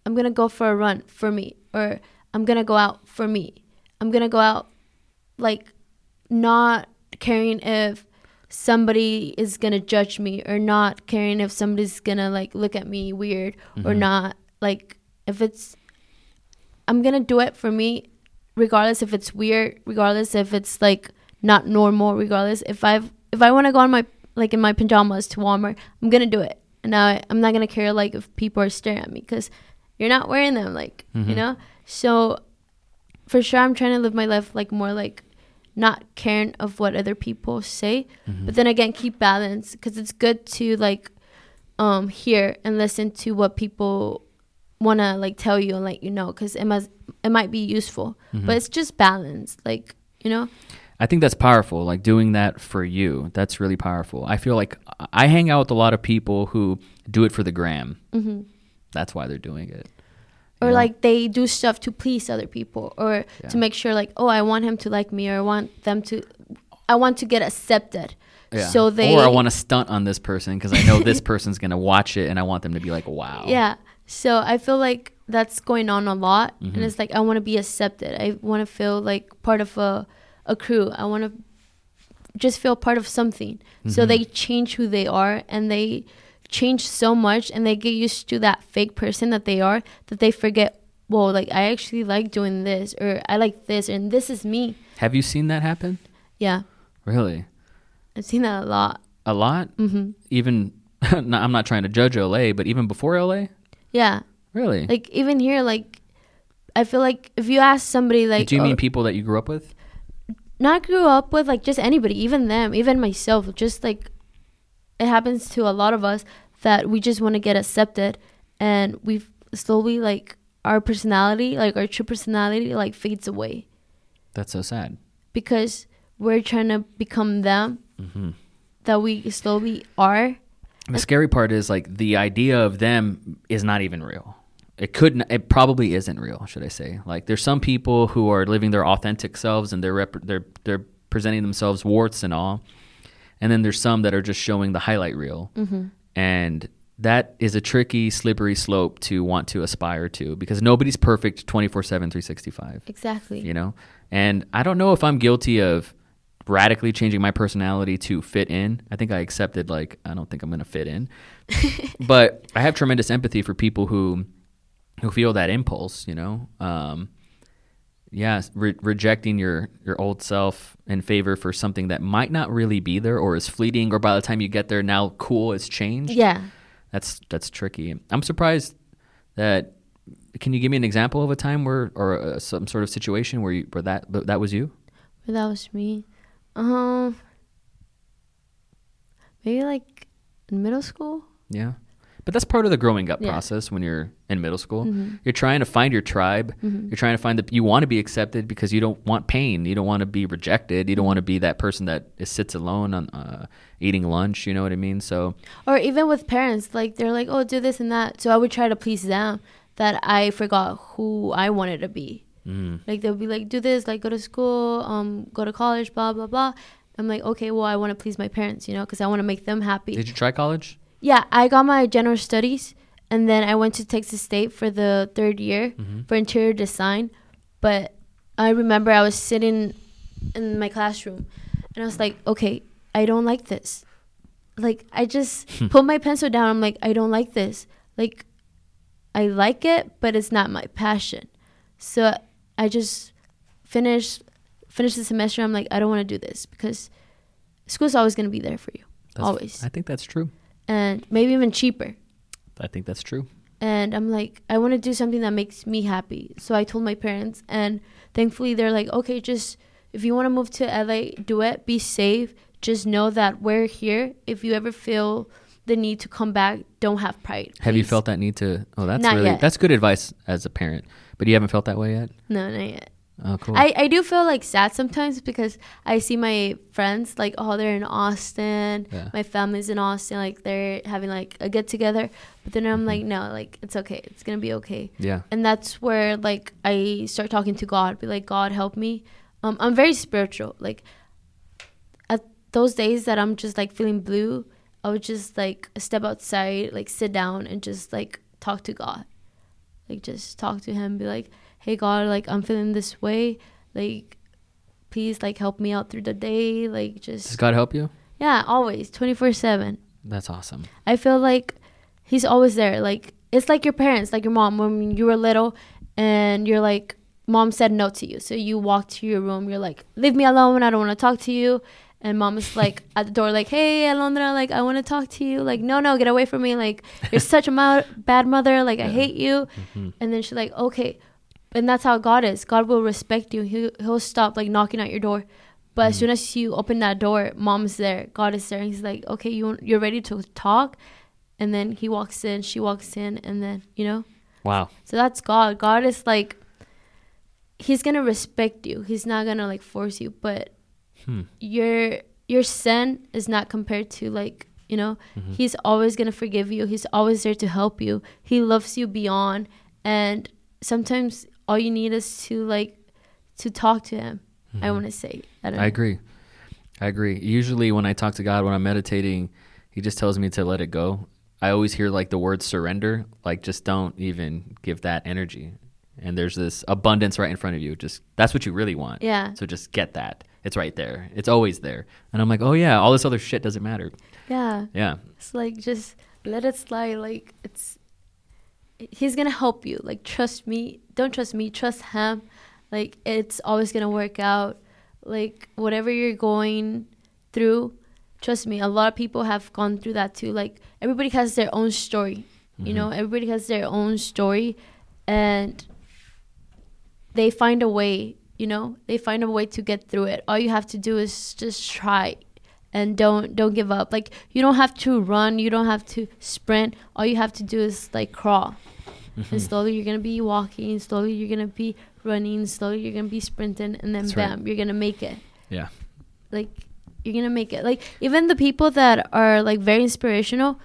I'm gonna go for a run for me, or I'm gonna go out for me. I'm gonna go out like not caring if somebody is gonna judge me or not caring if somebody's gonna like look at me weird or
Mhm.
not like if it's i'm gonna do it for me regardless if it's weird regardless if it's like not normal regardless if i've if i want to go on my like in my pajamas to walmart i'm gonna do it and I, i'm not gonna care like if people are staring at me because you're not wearing them like you
Mhm.
know so for sure i'm trying to live my life like more like not caring of what other people say
Mhm.
but then again keep balance because it's good to like um hear and listen to what people want to like tell you and let you know because it must it might be useful
Mhm.
but it's just balance like you know
I think that's powerful. Like doing that for you, that's really powerful. I feel like I hang out with a lot of people who do it for the gram.
hmm
That's why they're doing it.
or
know?
like they do stuff to please other people or
Yeah.
to make sure like oh i want him to like me or i want them to i want to get accepted
Yeah.
so they
or I want to stunt on this person because I know this (laughs) person's gonna watch it, and I want them to be like, "Wow."
Yeah. So I feel like that's going on a lot,
Mhm.
and it's like I want to be accepted. I want to feel like part of a a crew. I want to just feel part of something. So
Mhm.
they change who they are, and they change so much, and they get used to that fake person that they are that they forget. Whoa, like I actually like doing this, or I like this, and this is me.
Have you seen that happen?
Yeah,
Really?
I've seen that a lot.
A lot?
hmm
Even (laughs) no, I'm not trying to judge LA, but even before LA?
Yeah,
Really?
like even here, like I feel like if you ask somebody, like,
Do you
oh,
mean people that you grew up with?
not grew up with like just anybody even them even myself just like it happens to a lot of us that we just want to get accepted and we slowly like our personality like our true personality like fades away
That's so sad.
because we're trying to become them
hmm
that we slowly are
The scary part is like the idea of them is not even real. It could, n- it probably isn't real, should I say? Like, there's some people who are living their authentic selves and they're rep- they're they're presenting themselves warts and all, and then there's some that are just showing the highlight reel,
mm-hmm.
and that is a tricky, slippery slope to want to aspire to because nobody's perfect 24 7, 365
exactly.
you know? And i don't know if i'm guilty of radically changing my personality to fit in. I think i accepted like i don't think i'm going to fit in. (laughs) But i have tremendous empathy for people who who feel that impulse you know? Um yeah re- rejecting your your old self in favor for something that might not really be there or is fleeting or by the time you get there now cool has changed.
Yeah.
That's that's tricky. I'm surprised that can you give me an example of a time where or uh, some sort of situation where you where that that was you?
That was me? Um maybe like in middle school?
Yeah but that's part of the growing up
Yeah.
process when you're in middle school.
Mhm.
you're trying to find your tribe.
Mhm.
you're trying to find that you want to be accepted because you don't want pain. You don't want to be rejected. You don't want to be that person that sits alone on uh, eating lunch you know what i mean? So
or even with parents like they're like oh do this and that. So i would try to please them that i forgot who i wanted to be.
Mm,
like they'll be like do this like go to school um go to college blah blah blah. I'm like okay well i want to please my parents you know because i want to make them happy.
Did you try college
yeah i got my general studies and then i went to texas state for the third year
Mhm.
for interior design. But i remember i was sitting in my classroom and i was like okay i don't like this. Like i just (laughs) put my pencil down. I'm like i don't like this. Like i like it but it's not my passion. So i just finished finished the semester. I'm like i don't want to do this because school's always going to be there for you.
That's-
always.
I think that's true
and maybe even cheaper
i think that's true
and I'm like, I want to do something that makes me happy. So I told my parents, and thankfully they're like, okay, just if you want to move to LA, do it. Be safe. Just know that we're here. If you ever feel the need to come back, don't have pride.
Have you felt that need to? Oh, that's
Not
really
yet.
that's good advice as a parent. But you haven't felt that way yet.
No, not yet.
Oh, cool.
I, I do feel like sad sometimes because I see my friends like oh they're in Austin,
Yeah.
my family's in Austin, like they're having like a get together. But then I'm
Mhm.
like no, like it's okay, it's gonna be okay.
yeah.
And that's where like I start talking to God, be like God help me. Um, I'm very spiritual. Like at those days that I'm just like feeling blue, I would just like step outside, like sit down and just like talk to God. Like just talk to him, be like, Hey God, like I'm feeling this way. Like please like help me out through the day. Like just Does
God help you?
Yeah, always, twenty four seven.
That's awesome.
I feel like he's always there. Like it's like your parents, like your mom when you were little and you're like mom said no to you. So you walk to your room, you're like, Leave me alone, I don't want to talk to you and mom is like (laughs) at the door like, Hey Alondra, like I want to talk to you. Like, no no, get away from me. Like you're such a mo- bad mother, like I hate you
Mhm.
and then she's like, Okay and that's how God is. God will respect you. He'll, he'll stop like knocking at your door. But as
Mhm.
soon as you open that door, mom's there. God is there. He's like, okay, you you're ready to talk, and then he walks in, she walks in, and then you know.
Wow.
So that's God. God is like, he's gonna respect you. He's not gonna like force you. But
Hmm.
your your sin is not compared to like you know.
Mhm.
He's always gonna forgive you. He's always there to help you. He loves you beyond. And sometimes all you need is to like to talk to him. I
Mhm.
want to say. I
I agree. I agree. Usually, when I talk to God, when I'm meditating, He just tells me to let it go. I always hear like the word surrender, like just don't even give that energy. And there's this abundance right in front of you. Just that's what you really want.
Yeah.
So just get that. It's right there. It's always there. And I'm like, oh yeah, all this other shit doesn't matter.
Yeah.
Yeah.
It's like just let it slide. Like it's he's gonna help you. Like trust me. Don't trust me. Trust him. Like it's always gonna work out. Like whatever you're going through, trust me. A lot of people have gone through that too. Like everybody has their own story. You
Mhm.
know, everybody has their own story, and they find a way. You know, they find a way to get through it. All you have to do is just try and don't don't give up like you don't have to run you don't have to sprint all you have to do is like crawl and
Mhm.
slowly you're gonna be walking slowly you're gonna be running slowly you're gonna be sprinting and then
That's right.
bam you're gonna make it
Yeah.
like you're gonna make it like even the people that are like very inspirational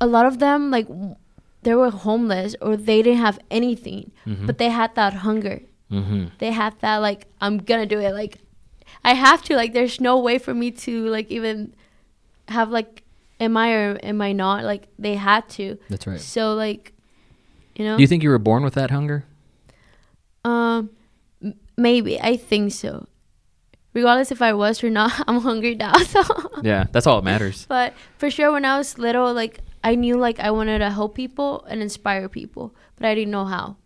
a lot of them like w- they were homeless or they didn't have anything
Mhm.
but they had that hunger
Mm-hmm.
they had that like i'm gonna do it like i have to like there's no way for me to like even have like am i or am i not like they had to
That's right.
so like you know
Do you think you were born with that hunger?
um m- maybe i think so regardless if i was or not (laughs) i'm hungry now (laughs) so
Yeah, that's all that matters.
but for sure when i was little like i knew like i wanted to help people and inspire people but i didn't know how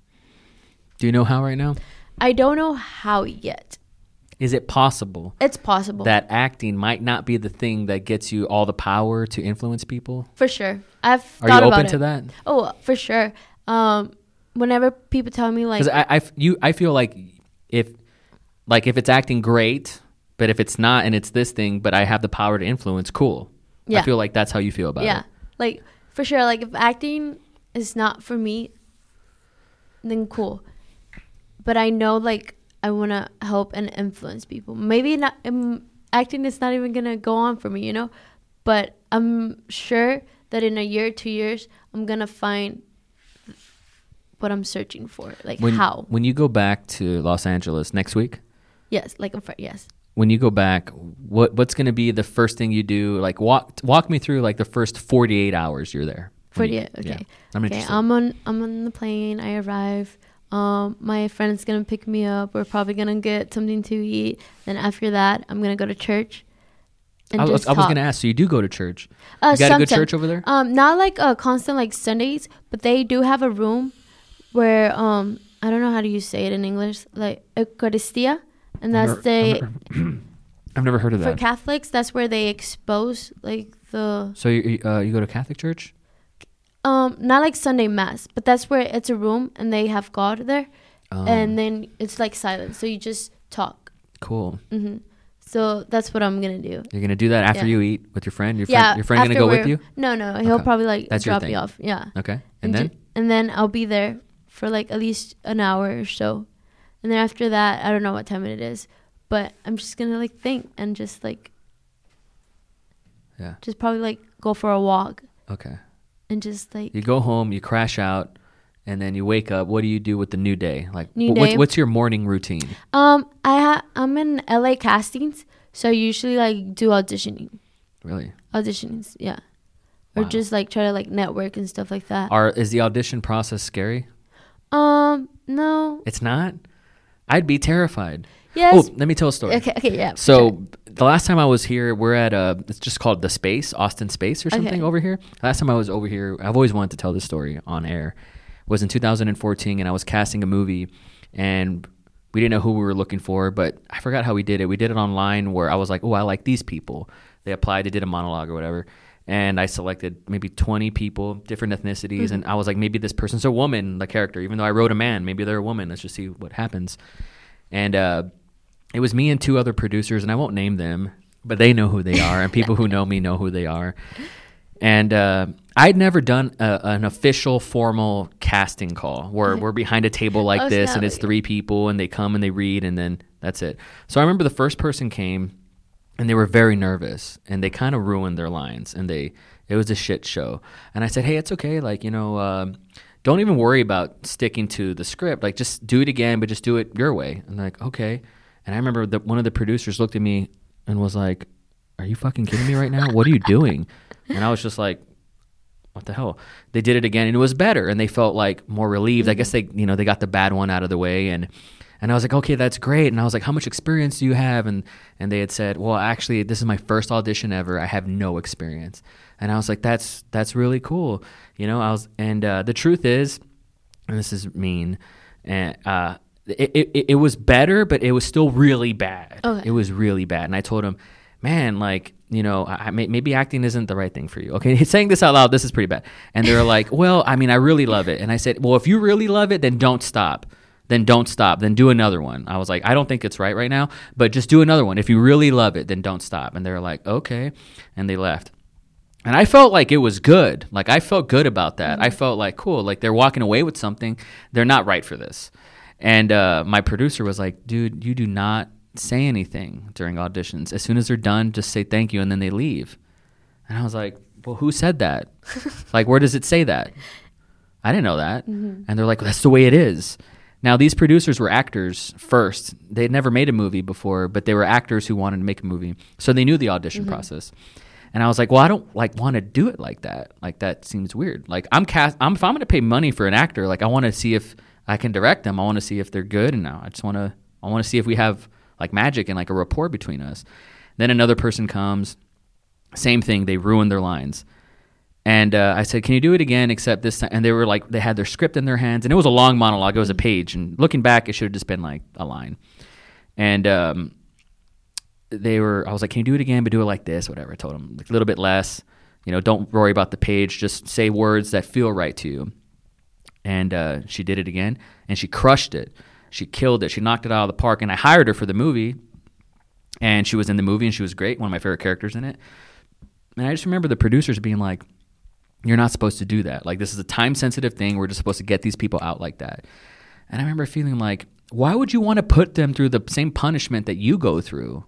Do you know how right now?
i don't know how yet
Is it possible
it's possible
that acting might not be the thing that gets you all the power to influence people?
for sure i've
Are you open to that?
Oh, for sure. Um, whenever people tell me like,
Because I, I f- you, I feel like if, like if it's acting great, but if it's not and it's this thing, but I have the power to influence, cool.
Yeah.
I feel like that's how you feel about
yeah,
it. Yeah.
Like for sure. Like if acting is not for me, then cool. But I know like I want to help and influence people. Maybe not. Um, acting is not even gonna go on for me, you know. But I'm sure that in a year, two years, I'm gonna find what I'm searching for. Like
When,
how?
When you go back to Los Angeles next week,
Yes, like fr- yes.
when you go back, what what's going to be the first thing you do? Like walk walk me through like the first forty eight hours you're there. When you-
48, okay.
I'm
Okay,
interested.
I'm on I'm on the plane. I arrive. Um, my friend's gonna pick me up. We're probably gonna get something to eat. Then after that, I'm gonna go to church. And
I was, I was to ask. So you do go to church?
Uh,
you got a good church over there?
Um, not like a constant like Sundays, but they do have a room where um I don't know how do you say it in English like Eucharistia, and that's
I've never-
the
I've never, I've never heard of that. for.
Catholics. That's where they expose like the
so you uh, you go to Catholic church?
Um not like Sunday mass, but that's where it's a room and they have God there.
Um,
and then it's like silent so you just talk
cool.
hmm so that's what i'm gonna do
You're gonna do that after
Yeah.
you eat with your friend. Your friend,
yeah
your friend gonna go with you?
no no he'll
Okay.
probably like
That's
drop me off yeah
Okay, and
ju-
then
and then i'll be there for like at least an hour or so and then after that, I don't know what time it is, but I'm just gonna like think and just like
Yeah.
just probably like go for a walk
Okay.
And just like
You go home, you crash out, and then you wake up. What do you do with the new day? Like,
New
wh- what's,
day.
what's your morning routine?
um I ha- I'm in LA castings, so I usually like do auditioning,
Really?
auditions, yeah, or just like try to like network and stuff like that.
Are is the audition process scary?
Um, no,
It's not. I'd be terrified.
yes,
Oh, let me tell a story.
okay, okay, yeah.
So the last time I was here, we're at a. It's just called the Space, Austin Space, or something
Okay.
over here. Last time I was over here, I've always wanted to tell this story on air. Was in 2014, and I was casting a movie, and we didn't know who we were looking for, but I forgot how we did it. We did it online, where I was like, "Oh, I like these people." They applied, they did a monologue or whatever, and I selected maybe 20 people, different ethnicities, and I was like, maybe this person's a woman, the character, even though I wrote a man, maybe they're a woman. Let's just see what happens. And uh, it was me and two other producers, and I won't name them, but they know who they are, and people who (laughs) know me know who they are. And uh, I'd never done a, an official, formal casting call where (laughs) we're behind a table like
Oh,
this, and it's three people, and they come and they read, and then that's it. So I remember the first person came, and they were very nervous, and they kind of ruined their lines, and they it was a shit show. And I said, hey, it's okay, like you know. um don't even worry about sticking to the script. Like, just do it again, but just do it your way. And like, okay. And I remember that one of the producers looked at me and was like, "Are you fucking kidding me right now? What are you doing?" And I was just like, "What the hell?" They did it again, and it was better, and they felt like more relieved. I guess they, you know, they got the bad one out of the way, and and I was like, "Okay, that's great." And I was like, "How much experience do you have?" And and they had said, "Well, actually, this is my first audition ever. I have no experience." And I was like, "That's that's really cool." You know, I was, and uh, the truth is, and this is mean, and uh, it, it it was better, but it was still really bad.
Okay.
It was really bad, and I told him, man, like you know, I, I may, maybe acting isn't the right thing for you. Okay, (laughs) he's saying this out loud, this is pretty bad. And they're like, (laughs) well, I mean, I really love it, and I said, well, if you really love it, then don't stop. Then don't stop. Then do another one. I was like, I don't think it's right right now, but just do another one. If you really love it, then don't stop. And they're like, okay, and they left. And I felt like it was good. Like I felt good about that. Mm-hmm. I felt like cool. Like they're walking away with something. They're not right for this. And uh, my producer was like, "Dude, you do not say anything during auditions. As soon as they're done, just say thank you, and then they leave." And I was like, "Well, who said that? (laughs) like, where does it say that?" I didn't know that. And they're like, "That's the way it is." Now, these producers were actors first. They had never made a movie before, but they were actors who wanted to make a movie, so they knew the audition process. And I was like, well, I don't like want to do it like that. Like that seems weird. Like I'm cast. I'm if I'm going to pay money for an actor, like I want to see if I can direct them. I want to see if they're good, and I just want to. I want to see if we have like magic and like a rapport between us. Then another person comes, same thing. They ruin their lines. And uh, I said, "Can you do it again?" Except this time, and they were like, they had their script in their hands, and it was a long monologue. It was a page, and looking back, it should have just been like a line. And um, they were, I was like, "Can you do it again? But do it like this, whatever." I told them like a little bit less. You know, don't worry about the page. Just say words that feel right to you. And uh, she did it again, and she crushed it. She killed it. She knocked it out of the park. And I hired her for the movie, and she was in the movie, and she was great. One of my favorite characters in it. And I just remember the producers being like, "You're not supposed to do that. Like this is a time sensitive thing. We're just supposed to get these people out like that." And I remember feeling like, why would you want to put them through the same punishment that you go through?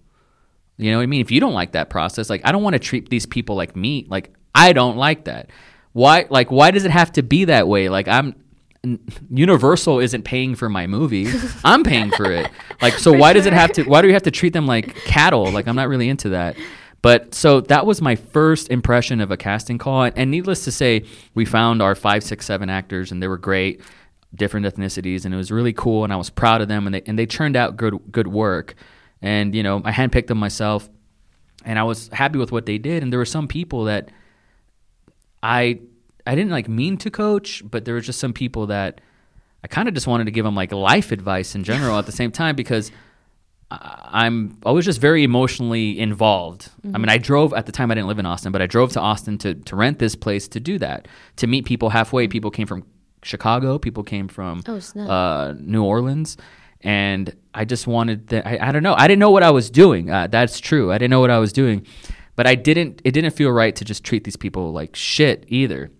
You know what I mean? If you don't like that process, like I don't want to treat these people like meat. Like I don't like that. Why? Like why does it have to be that way? Like I'm. Universal isn't paying for my movie. (laughs) I'm paying for it. Like so why does it have to why do we have to treat them like cattle? Like I'm not really into that. But so that was my first impression of a casting call. And, and needless to say, we found our five, six, seven actors and they were great, different ethnicities, and it was really cool and I was proud of them and they and they turned out good good work. And, you know, I handpicked them myself and I was happy with what they did. And there were some people that I I didn't like mean to coach, but there were just some people that I kind of just wanted to give them like life advice in general at the same time because I- I'm I was just very emotionally involved. I mean, I drove at the time I didn't live in Austin, but I drove to Austin to to rent this place to do that to meet people halfway. People came from Chicago, people came from
Oh,
uh, New Orleans, and I just wanted that. I, I don't know. I didn't know what I was doing. Uh, that's true. I didn't know what I was doing, but I didn't. It didn't feel right to just treat these people like shit either.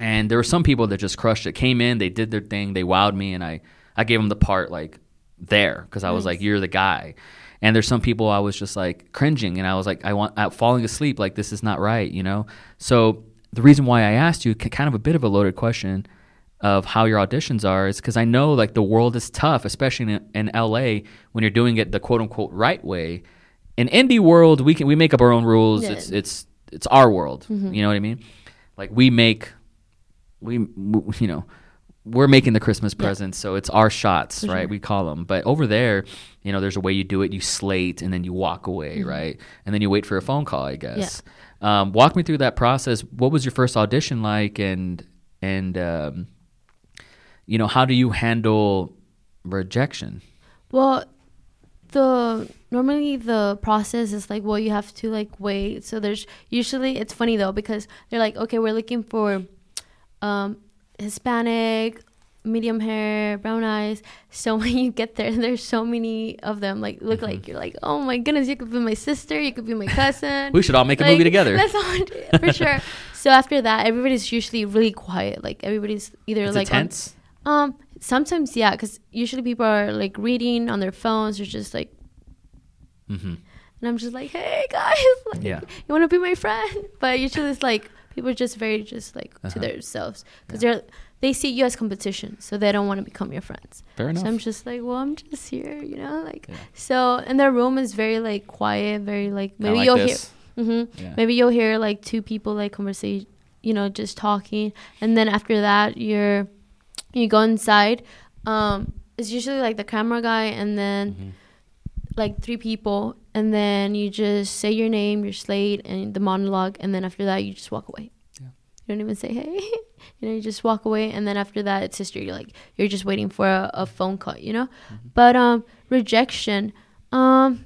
And there were some people that just crushed it. Came in, they did their thing, they wowed me, and I I gave them the part like there because I was
Nice.
like, "You're the guy." And there's some people I was just like cringing, and I was like, I want uh, falling asleep. Like this is not right, you know. So the reason why I asked you, kind of a bit of a loaded question, of how your auditions are, is because I know like the world is tough, especially in, in LA when you're doing it the quote unquote right way. In indie world, we can we make up our own rules.
Yeah.
It's it's it's our world. You know what I mean? Like we make we w- you know we're making the christmas
Yeah.
presents so it's our shots
For
right?
Sure.
we call them but over there you know there's a way you do it. You slate and then you walk away
Mm-hmm.
right? And then you wait for a phone call i guess. Um, walk me through that process. What was your first audition like? And and um, you know how do you handle rejection?
Well, the normally the process is like well you have to like wait. So there's usually it's funny though because they're like okay we're looking for um Hispanic, medium hair, brown eyes. So (laughs) when you get there, there's so many of them. Like look like you're like oh my goodness you could be my sister, you could be my cousin. (laughs)
we should all make a movie together (laughs)
That's all for sure. So after that, everybody's usually really quiet. Like everybody's either
Is
like
tense
um, sometimes yeah, because usually people are like reading on their phones or just like,
mm-hmm.
and I'm just like, hey guys, like,
Yeah.
you want to be my friend? But usually it's like people are just very just like
Uh-huh.
to themselves because they're they see you as competition, so they don't want to become your friends.
fair enough
So I'm just like, well, I'm just here, you know, like
Yeah.
so. And their room is very like quiet, very like maybe
like
you'll
this.
hear. hmm
Yeah.
Maybe you'll hear like two people like conversation, you know, just talking, and then after that, you're you go inside. Um, it's usually like the camera guy, and then
Mhm.
Like three people, and then you just say your name, your slate, and the monologue, and then after that, you just walk away.
Yeah.
You don't even say hey. (laughs) you know, you just walk away, and then after that, it's history. You're like you're just waiting for a, a phone call. You know,
Mm-hmm.
but um, rejection. Um,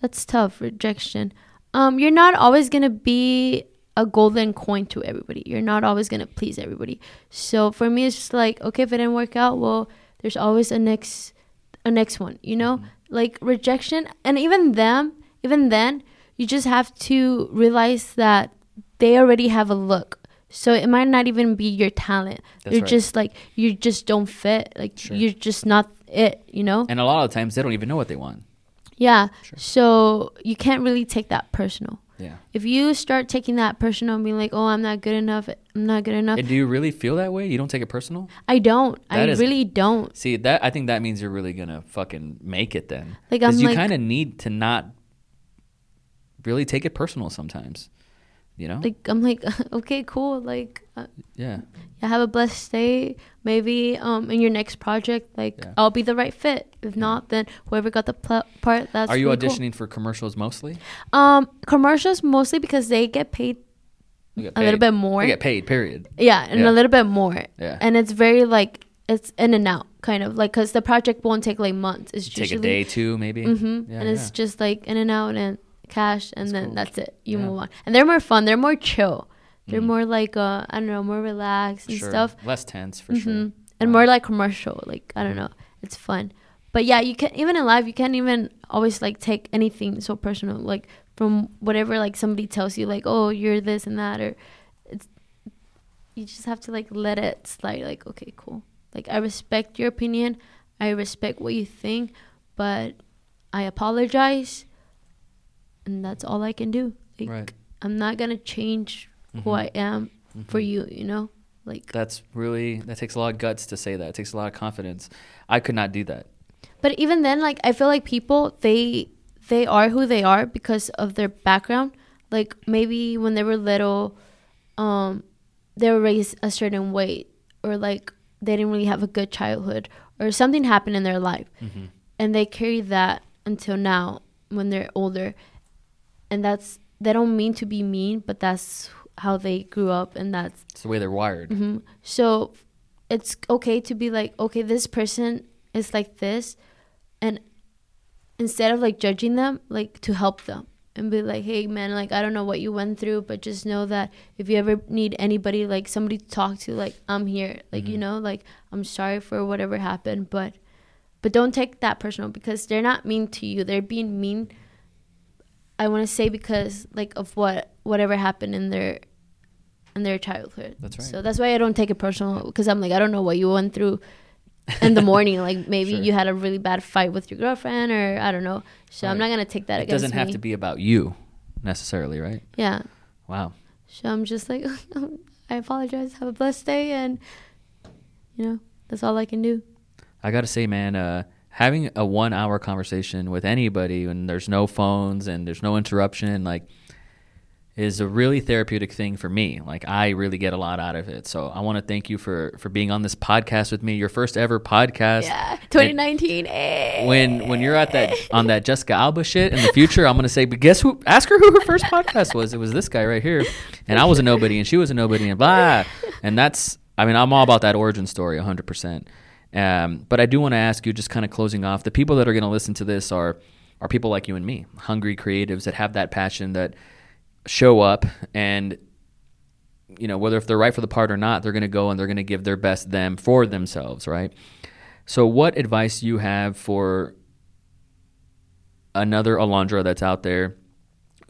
that's tough. Rejection. Um, you're not always gonna be a golden coin to everybody. You're not always gonna please everybody. So for me, it's just like okay, if it didn't work out, well, there's always a next, a next one. You know, like rejection, and even them, even then, you just have to realize that they already have a look. So it might not even be your talent.
That's
you're
right.
just like you just don't fit. Like
Sure.
you're just not it. You know.
and a lot of times they don't even know what they want
Yeah.
Sure.
So you can't really take that personal.
Yeah
If you start taking that personal and being like, "Oh, I'm not good enough. I'm not good enough,"
and do you really feel that way you don't take it personal
I don't.
That
I
is-
really don't.
See that I think that means you're really gonna fucking make it then.
Like,
Because
I'm
you
like-
kind of need to not really take it personal sometimes. You know?
Like I'm like, (laughs) okay, cool. Like, uh,
yeah.
yeah, have a blessed day. Maybe um in your next project, like
Yeah.
I'll be the right fit. If not, then whoever got the pl- part, that's
Are you
really cool.
auditioning for commercials mostly?
Um, commercials mostly because they get paid
get
a little bit more.
Get paid. Period.
Yeah, and
Yeah.
a little bit more.
Yeah.
And it's very like it's in and out kind of like because the project won't take like months. It's
Take a day, two, maybe.
hmm
Yeah,
and it's just like in and out and cash, and
That's
then
cool.
that's it. You
Yeah.
move on, and they're more fun. They're more chill. They're
Mm.
more like uh I don't know, more relaxed and
Sure.
stuff.
Less tense for sure.
Mhm. And
Wow.
more like commercial. Like I don't know, it's fun. But yeah, you can even in life you can't even always like take anything so personal like from whatever like somebody tells you like oh you're this and that or it's you just have to like let it slide like okay cool like I respect your opinion I respect what you think but I apologize and that's all I can do like
Right.
I'm not gonna change who
Mhm.
I am for
Mhm.
you you know like
That's really that takes a lot of guts to say that. It takes a lot of confidence. I could not do that.
But even then, like I feel like people they they are who they are because of their background. Like maybe when they were little, um, they were raised a certain way, or like they didn't really have a good childhood, or something happened in their life,
Mm-hmm.
and they carry that until now when they're older, and that's they don't mean to be mean, but that's how they grew up, and that's
It's the way they're wired.
hmm So it's okay to be like, okay, this person is like this, and instead of like judging them, like to help them and be like, hey man, like I don't know what you went through, but just know that if you ever need anybody, like somebody to talk to, like I'm here. Like you
Mhm.
know, like I'm sorry for whatever happened, but but don't take that personal because they're not mean to you. They're being mean. I want to say because like of what whatever happened in their in their childhood.
That's right.
So that's why I don't take it personal because I'm like I don't know what you went through in the morning. (laughs) Like maybe
Sure.
you had a really bad fight with your girlfriend, or I don't know. So I'm not gonna take that against
it
against
doesn't have
me.
to be about you necessarily, right?
Yeah.
Wow.
So I'm just like, (laughs) I apologize. Have a blessed day, and you know that's all I can do.
I got to say, man, uh, having a one hour conversation with anybody when there's no phones and there's no interruption, like, is a really therapeutic thing for me. Like, I really get a lot out of it. So I want to thank you for for being on this podcast with me, your first ever podcast.
Yeah. 2019. eh.
When when you're at that on that Jessica Alba shit in the future, I'm gonna say, but guess who? Ask her who her first podcast was. It was this guy right here, and I was a nobody, and she was a nobody, and blah. And that's, I mean, I'm all about that origin story, 100. Um, But I do want to ask you, just kind of closing off, the people that are gonna listen to this are are people like you and me, hungry creatives that have that passion that show up and you know whether if they're right for the part or not they're going to go and they're going to give their best them for themselves right? So what advice you have for another alondra that's out there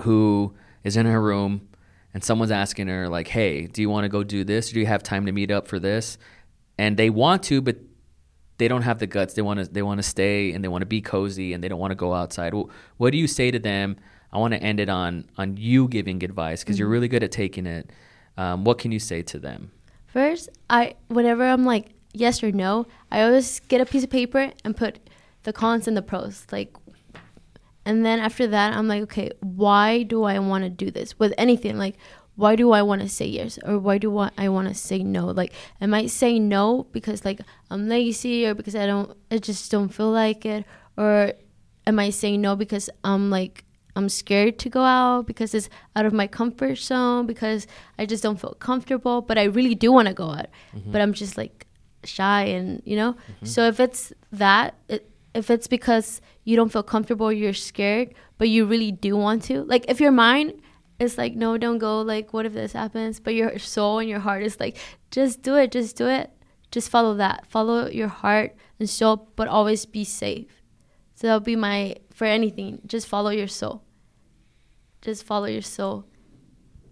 who is in her room and someone's asking her like hey do you want to go do this? Do you have time to meet up for this? And they want to but they don't have the guts. They want to they want to stay and they want to be cozy and they don't want to go outside. Wh- what do you say to them? I want to end it on on you giving advice because you're really good at taking it. Um, what can you say to them?
First, I whenever I'm like yes or no, I always get a piece of paper and put the cons and the pros. Like, and then after that, I'm like, okay, why do I want to do this with anything? Like, why do I want to say yes or why do I, I want to say no? Like, am I might say no because like I'm lazy or because I don't, I just don't feel like it, or am I saying no because I'm like I'm scared to go out because it's out of my comfort zone because I just don't feel comfortable, but I really do want to go out, mm-hmm. but I'm just like shy and you know. Mm-hmm. So if it's that, it, if it's because you don't feel comfortable, you're scared, but you really do want to, like if your mind is like no, don't go, like what if this happens, but your soul and your heart is like just do it, just do it, just follow that, follow your heart and soul, but always be safe. So that'll be my for anything. Just follow your soul. Just follow your soul.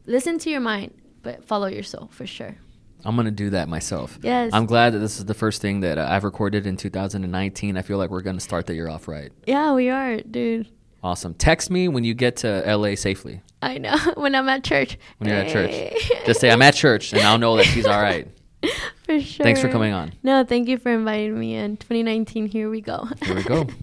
Listen to your mind, but follow your soul for sure.
I'm gonna do that myself.
Yes.
I'm glad that this is the first thing that uh, I've recorded in 2019. I feel like we're gonna start the year off right.
Yeah, we are, dude.
Awesome. Text me when you get to LA safely.
I know. (laughs) when I'm at church.
When you're at church, just say I'm at church, and I'll know that she's all right. (laughs)
for sure.
Thanks for coming on.
No, thank you for inviting me in. 2019, here we go.
Here we go. (laughs)